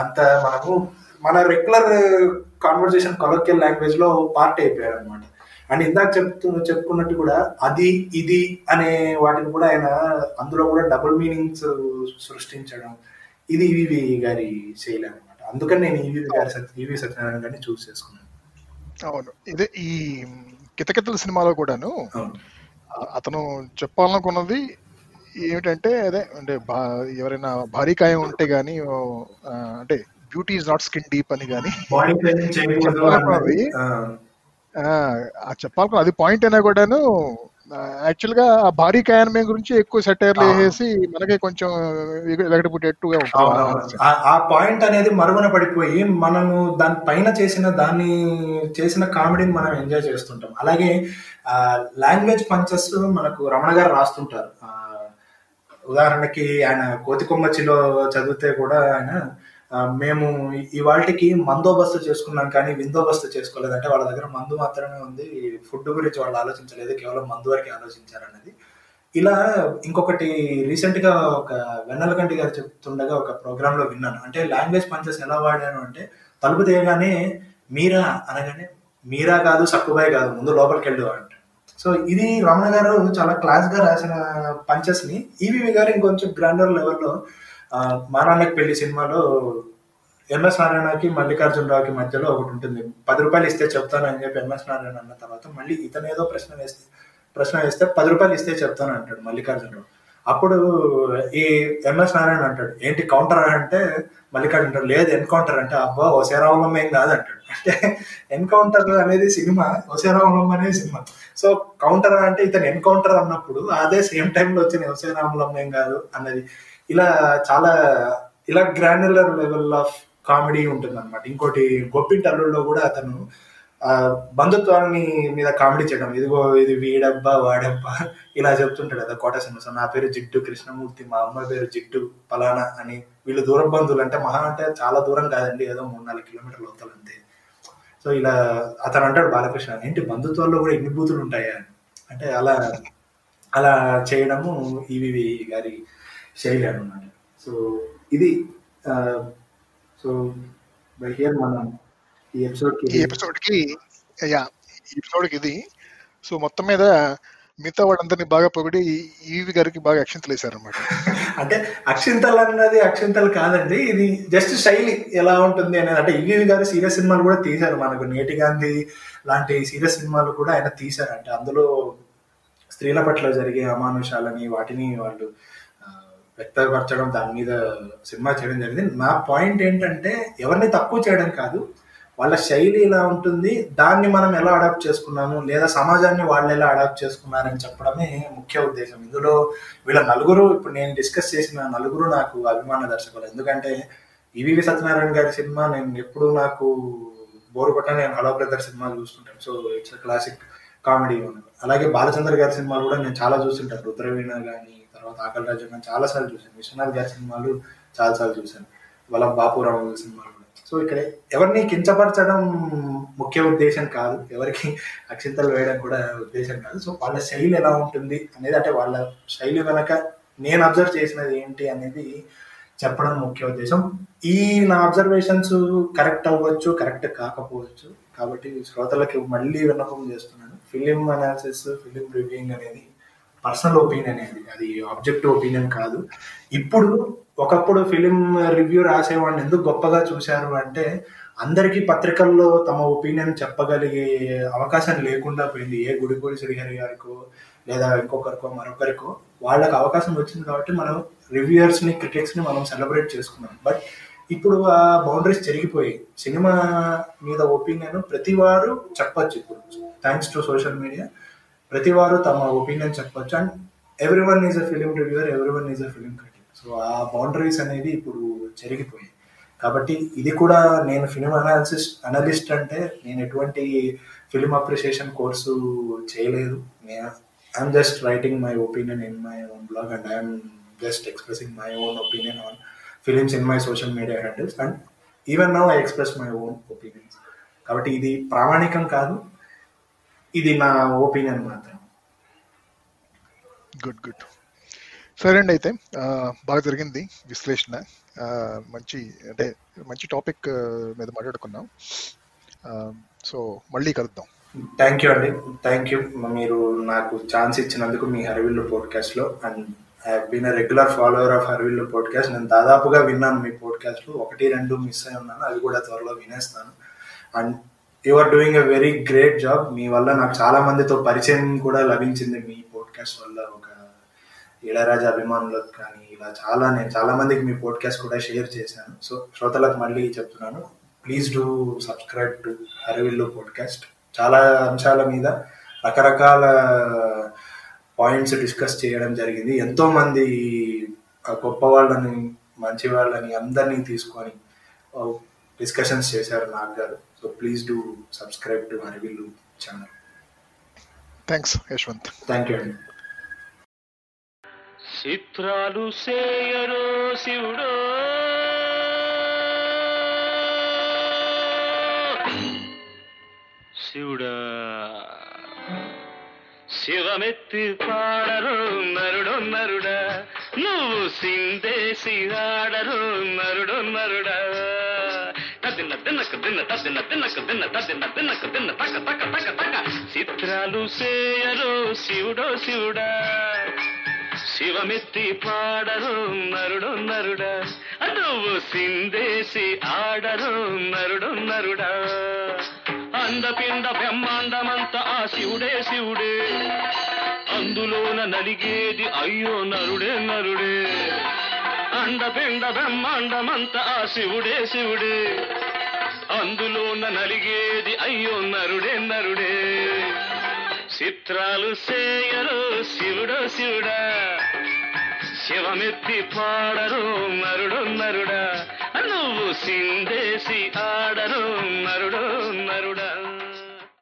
అంత మనము మన రెగ్యులర్ కాన్వర్జేషన్ కొలొక్యల్ లాంగ్వేజ్లో పార్ట్ అయిపోయాడు అనమాట అండ్ ఇందాక చెప్తు చెప్పుకున్నట్టు కూడా అది ఇది అనే వాటిని కూడా ఆయన అందులో కూడా డబుల్ మీనింగ్స్ సృష్టించడం ఇది ఈవి గారి శైలి అనమాట అందుకని నేను ఈవీవి గారి సత్య ఈవీ సత్యనారాయణ గారిని చూస్ చేసుకున్నాను. అవును. ఇదే ఈ కితకితల సినిమాలో కూడాను అతను చెప్పాలనుకున్నది ఏమిటంటే అదే అంటే ఎవరైనా భారీ కాయం ఉంటే గానీ అంటే beauty is not skin deep అని ఆ, ఆ చెప్పాలనుకున్న అది పాయింట్ అయినా కూడాను యాక్చువల్గా ఆ భారీ కాయనం గురించి ఎక్కువ సెటైర్లు. వేసేసి మనకే కొంచెం వెగటపుట్టేట్టుగా ఆ- పాయింట్ అనేది మరుగున పడిపోయి మనము దాని పైన చేసిన దాన్ని చేసిన కామెడీని మనం ఎంజాయ్ చేస్తుంటాం. అలాగే లాంగ్వేజ్ పంచెస్ మనకు రమణ గారు రాస్తుంటారు. ఆ, ఉదాహరణకి ఆయన కోతికొమ్మచ్చిలో చదివితే కూడా ఆయన మేము ఇవాళకి మందోబస్తు చేసుకున్నాం కానీ విందోబస్తు చేసుకోలేదు. అంటే వాళ్ళ దగ్గర మందు మాత్రమే ఉంది. ఫుడ్ గురించి వాళ్ళు ఆలోచించలేదు. కేవలం మందు వరకే ఆలోచించారన్నది ఇలా ఇంకొకటి రీసెంట్గా ఒక వెన్నెలకంటి గారు చెప్తుండగా ఒక ప్రోగ్రాంలో విన్నాను. అంటే లాంగ్వేజ్ పంచెస్ ఎలా వాడాను అంటే తలుపు తీయగానే మీరా అనగానే మీరా కాదు సక్కుబాయ్ కాదు ముందు లోపలికి వెళ్ళు అంట. సో ఇది రమణ గారు చాలా క్లాస్గా రాసిన పంచెస్ని. ఈవీవి గారు ఇంకొంచెం గ్రాండర్ లెవెల్లో మా నాన్నకి పెళ్ళి సినిమాలో ఎంఎస్ నారాయణకి మల్లికార్జునరావుకి మధ్యలో ఒకటి ఉంటుంది. పది రూపాయలు ఇస్తే చెప్తాను అని చెప్పి ఎంఎస్ నారాయణ అన్న తర్వాత మళ్ళీ ఇతను ఏదో ప్రశ్న వేస్తే ప్రశ్న వేస్తే పది రూపాయలు ఇస్తే చెప్తాను అంటాడు మల్లికార్జునరావు. అప్పుడు ఈ ఎంఎస్ నారాయణ అంటాడు ఏంటి కౌంటర్ అంటే? మల్లికార్జున లేదు ఎన్కౌంటర్ అంటే అబ్బా ఒసేరావలం ఏం కాదు అంటాడు. అంటే ఎన్కౌంటర్ అనేది సినిమా ఒసేరావలం అనేది సినిమా. సో కౌంటర్ అంటే ఇతను ఎన్కౌంటర్ అన్నప్పుడు అదే సేమ్ టైంలో వచ్చిన ఒసేరావలం ఏం కాదు అన్నది. ఇలా చాలా ఇలా గ్రాన్యులర్ లెవెల్ ఆఫ్ కామెడీ ఉంటుంది అనమాట ఇంకోటి గొప్పింటి అల్లుల్లో కూడా అతను బంధుత్వాన్ని మీద కామెడీ చేయడం. ఇదిగో ఇది వీడబ్బా వాడబ్బా ఇలా చెప్తుంటాడు కదా కోట శ్రీనివాసరావు నా పేరు జిడ్డు కృష్ణమూర్తి మా అమ్మ పేరు జిడ్డు పలానా అని వీళ్ళు దూరం బంధువులు అంటే మహా అంటే చాలా దూరం కాదండి ఏదో మూడు నాలుగు కిలోమీటర్లు అవుతారు అంతే. సో ఇలా అతను అంటాడు బాలకృష్ణ ఏంటి బంధుత్వాల్లో కూడా ఇన్ని బూతులు ఉంటాయా? అని అంటే అలా అలా చేయడము ఇవి గారి శైలి అన్నమాట సో ఇది సో బై హియర్ మనం ఈ ఎపిసోడ్ ఈ ఎపిసోడ్కి యా ఈ ఎపిసోడ్కి ఇది. సో మొత్తం మీద మిగతా వాళ్ళందరినీ బాగా పొగిడి ఈవి గారికి బాగా అక్షంతలు వేశారు అనమాట *laughs* అంటే అక్షింతలు అన్నది అక్షింతలు కాదండి. ఇది జస్ట్ శైలి ఎలా ఉంటుంది అనేది అంటే ఈవీవి గారు సీరియస్ సినిమాలు కూడా తీశారు మనకు. నేటి గాంధీ లాంటి సీరియస్ సినిమాలు కూడా ఆయన తీశారు అంటే అందులో స్త్రీల పట్ల జరిగే అమానుషాలని వాటిని వాళ్ళు వ్యక్తపరచడం దాని మీద సినిమా చేయడం జరిగింది. నా పాయింట్ ఏంటంటే ఎవరిని తక్కువ చేయడం కాదు వాళ్ళ శైలి ఎలా ఉంటుంది దాన్ని మనం ఎలా అడాప్ట్ చేసుకున్నాము లేదా సమాజాన్ని వాళ్ళు ఎలా అడాప్ట్ చేసుకున్నారని చెప్పడమే ముఖ్య ఉద్దేశం. ఇందులో వీళ్ళ నలుగురు ఇప్పుడు నేను డిస్కస్ చేసిన నలుగురు నాకు అభిమాన దర్శకులు. ఎందుకంటే ఈవీవి సత్యనారాయణ గారి సినిమా నేను ఎప్పుడు నాకు బోర్ కొట్ట నేను హలో బ్రదర్ సినిమా చూస్తుంటాను సో ఇట్స్ క్లాసిక్ కామెడీ అలాగే బాలచంద్ర గారి సినిమాలు కూడా నేను చాలా చూస్తుంటాను. రుద్రవీణ కానీ తర్వాత ఆకలి రాజ్యం కానీ చాలా సార్లు చూశాను. విశ్వనాథ్ గారి సినిమాలు చాలా సార్లు చూశాను. వాళ్ళ బాపురావు గారి సినిమాలు సో ఇక్కడ ఎవరిని కించపరచడం ముఖ్య ఉద్దేశం కాదు. ఎవరికి అక్షింతలు వేయడం కూడా ఉద్దేశం కాదు. సో వాళ్ళ శైలి ఎలా ఉంటుంది అనేది అంటే వాళ్ళ శైలి వెనక నేను అబ్జర్వ్ చేసినది ఏంటి అనేది చెప్పడం ముఖ్య ఉద్దేశం. ఈ నా అబ్జర్వేషన్స్ కరెక్ట్ అవ్వచ్చు కరెక్ట్ కాకపోవచ్చు. కాబట్టి శ్రోతలకి మళ్ళీ విన్నపం చేస్తున్నాను. ఫిలిం అనాలిసిస్ ఫిలిం రివ్యూయింగ్ అనేది పర్సనల్ ఒపీనియన్ అనేది అది ఆబ్జెక్టివ్ ఒపీనియన్ కాదు. ఇప్పుడు ఒకప్పుడు ఫిలిం రివ్యూ రాసేవాడిని ఎందుకు గొప్పగా చూశారు అంటే అందరికీ పత్రికల్లో తమ ఒపీనియన్ చెప్పగలిగే అవకాశం లేకుండా పోయింది. ఏ గుడిపూడి శ్రీహరి గారికో లేదా ఇంకొకరికో మరొకరికో వాళ్ళకి అవకాశం వచ్చింది కాబట్టి మనం రివ్యూయర్స్ని క్రిటిక్స్ని మనం సెలబ్రేట్ చేసుకున్నాం. బట్ ఇప్పుడు ఆ బౌండరీస్ జరిగిపోయి సినిమా మీద ఒపీనియన్ ప్రతి వారు చెప్పచ్చు ఇప్పుడు. Thanks to social media. ప్రతి వారు తమ ఒపీనియన్ చెప్పొచ్చు. And everyone is a film reviewer everyone is a film critic so ఆ బౌండరీస్ అనేది ఇప్పుడు జరిగిపోయాయి కాబట్టి ఇది కూడా నేను ఫిలిం అనాలిసిస్ అనలిస్ట్ అంటే నేను ఎటువంటి ఫిలిం అప్రిషియేషన్ కోర్సు చేయలేదు. నేను I'm just writing my opinion in my own blog and I'm just expressing my own opinion on films in my social media handles and even now I express my own opinions కాబట్టి ఇది ప్రామాణికం కాదు. ఇది నా ఒపీనియన్ మాత్రం. Good good. సరే అండి అయితే బాగా జరిగింది విశ్లేషణ. మంచి అంటే మంచి టాపిక్ మీద మాట్లాడుకున్నాం. సో మళ్ళీ కలుద్దాం. థ్యాంక్ యూ అండి. థ్యాంక్ యూ మీరు నాకు ఛాన్స్ ఇచ్చినందుకు మీ హరివిల్లు పాడ్కాస్ట్లో. And I been a regular follower of Harivillu podcast నేను దాదాపుగా విన్నాను మీ పాడ్కాస్ట్ ఒకటి రెండు మిస్ అయి ఉన్నాను. అవి కూడా త్వరలో వినేస్తాను. And you are doing a very great job మీ వల్ల నాకు చాలా మందితో పరిచయం కూడా లభించింది. మీ పోడ్కాస్ట్ వల్ల ఒక ఇళరాజా అభిమానులకు కానీ ఇలా చాలా నేను చాలా మందికి మీ పోడ్కాస్ట్ కూడా షేర్ చేశాను. సో శ్రోతలకు మళ్ళీ చెప్తున్నాను. Please do subscribe to Harivillu podcast చాలా అంశాల మీద రకరకాల పాయింట్స్ డిస్కస్ చేయడం జరిగింది. ఎంతో మంది ఆ, గొప్ప వాళ్ళని మంచి వాళ్ళని అందరినీ తీసుకొని డిస్కషన్స్ చేశారు నాగ్ గారు. So please do subscribe to Harivillu channel. Thanks Yashwant. Thank you అండి. చిత్రాలు సేయరో శివుడో. శివుడా. శివమెత్తి పాడరు నరుడు నరుడా. నువ్వు సిందేసి ఆడరు నరుడు నరుడా. తిన్నక తిన్న తదిన తిన్నక తిన్న తదిన తిన్నక తిన్న తక తక తక తక చిత్రాలు సేయరు శివుడో శివుడా. శివమెత్తి పాడరు నరుడు నరుడా. నువ్వు సిందేసి ఆడరు నరుడు నరుడా. అందపిండ బ్రహ్మాండమంత ఆ శివుడే శివుడే. అందులోన నలిగేది అయ్యో నరుడే నరుడే. అండపిండ బ్రహ్మాండమంత ఆ శివుడే శివుడే. అందులోన నలిగేది అయ్యో నరుడే నరుడే. చిత్రాలు సేయరు శివుడు శివుడా. శివమెత్తి పాడరు నరుడు నరుడా. నువ్వు సిందేసి ఆడరు నరుడు నరుడా.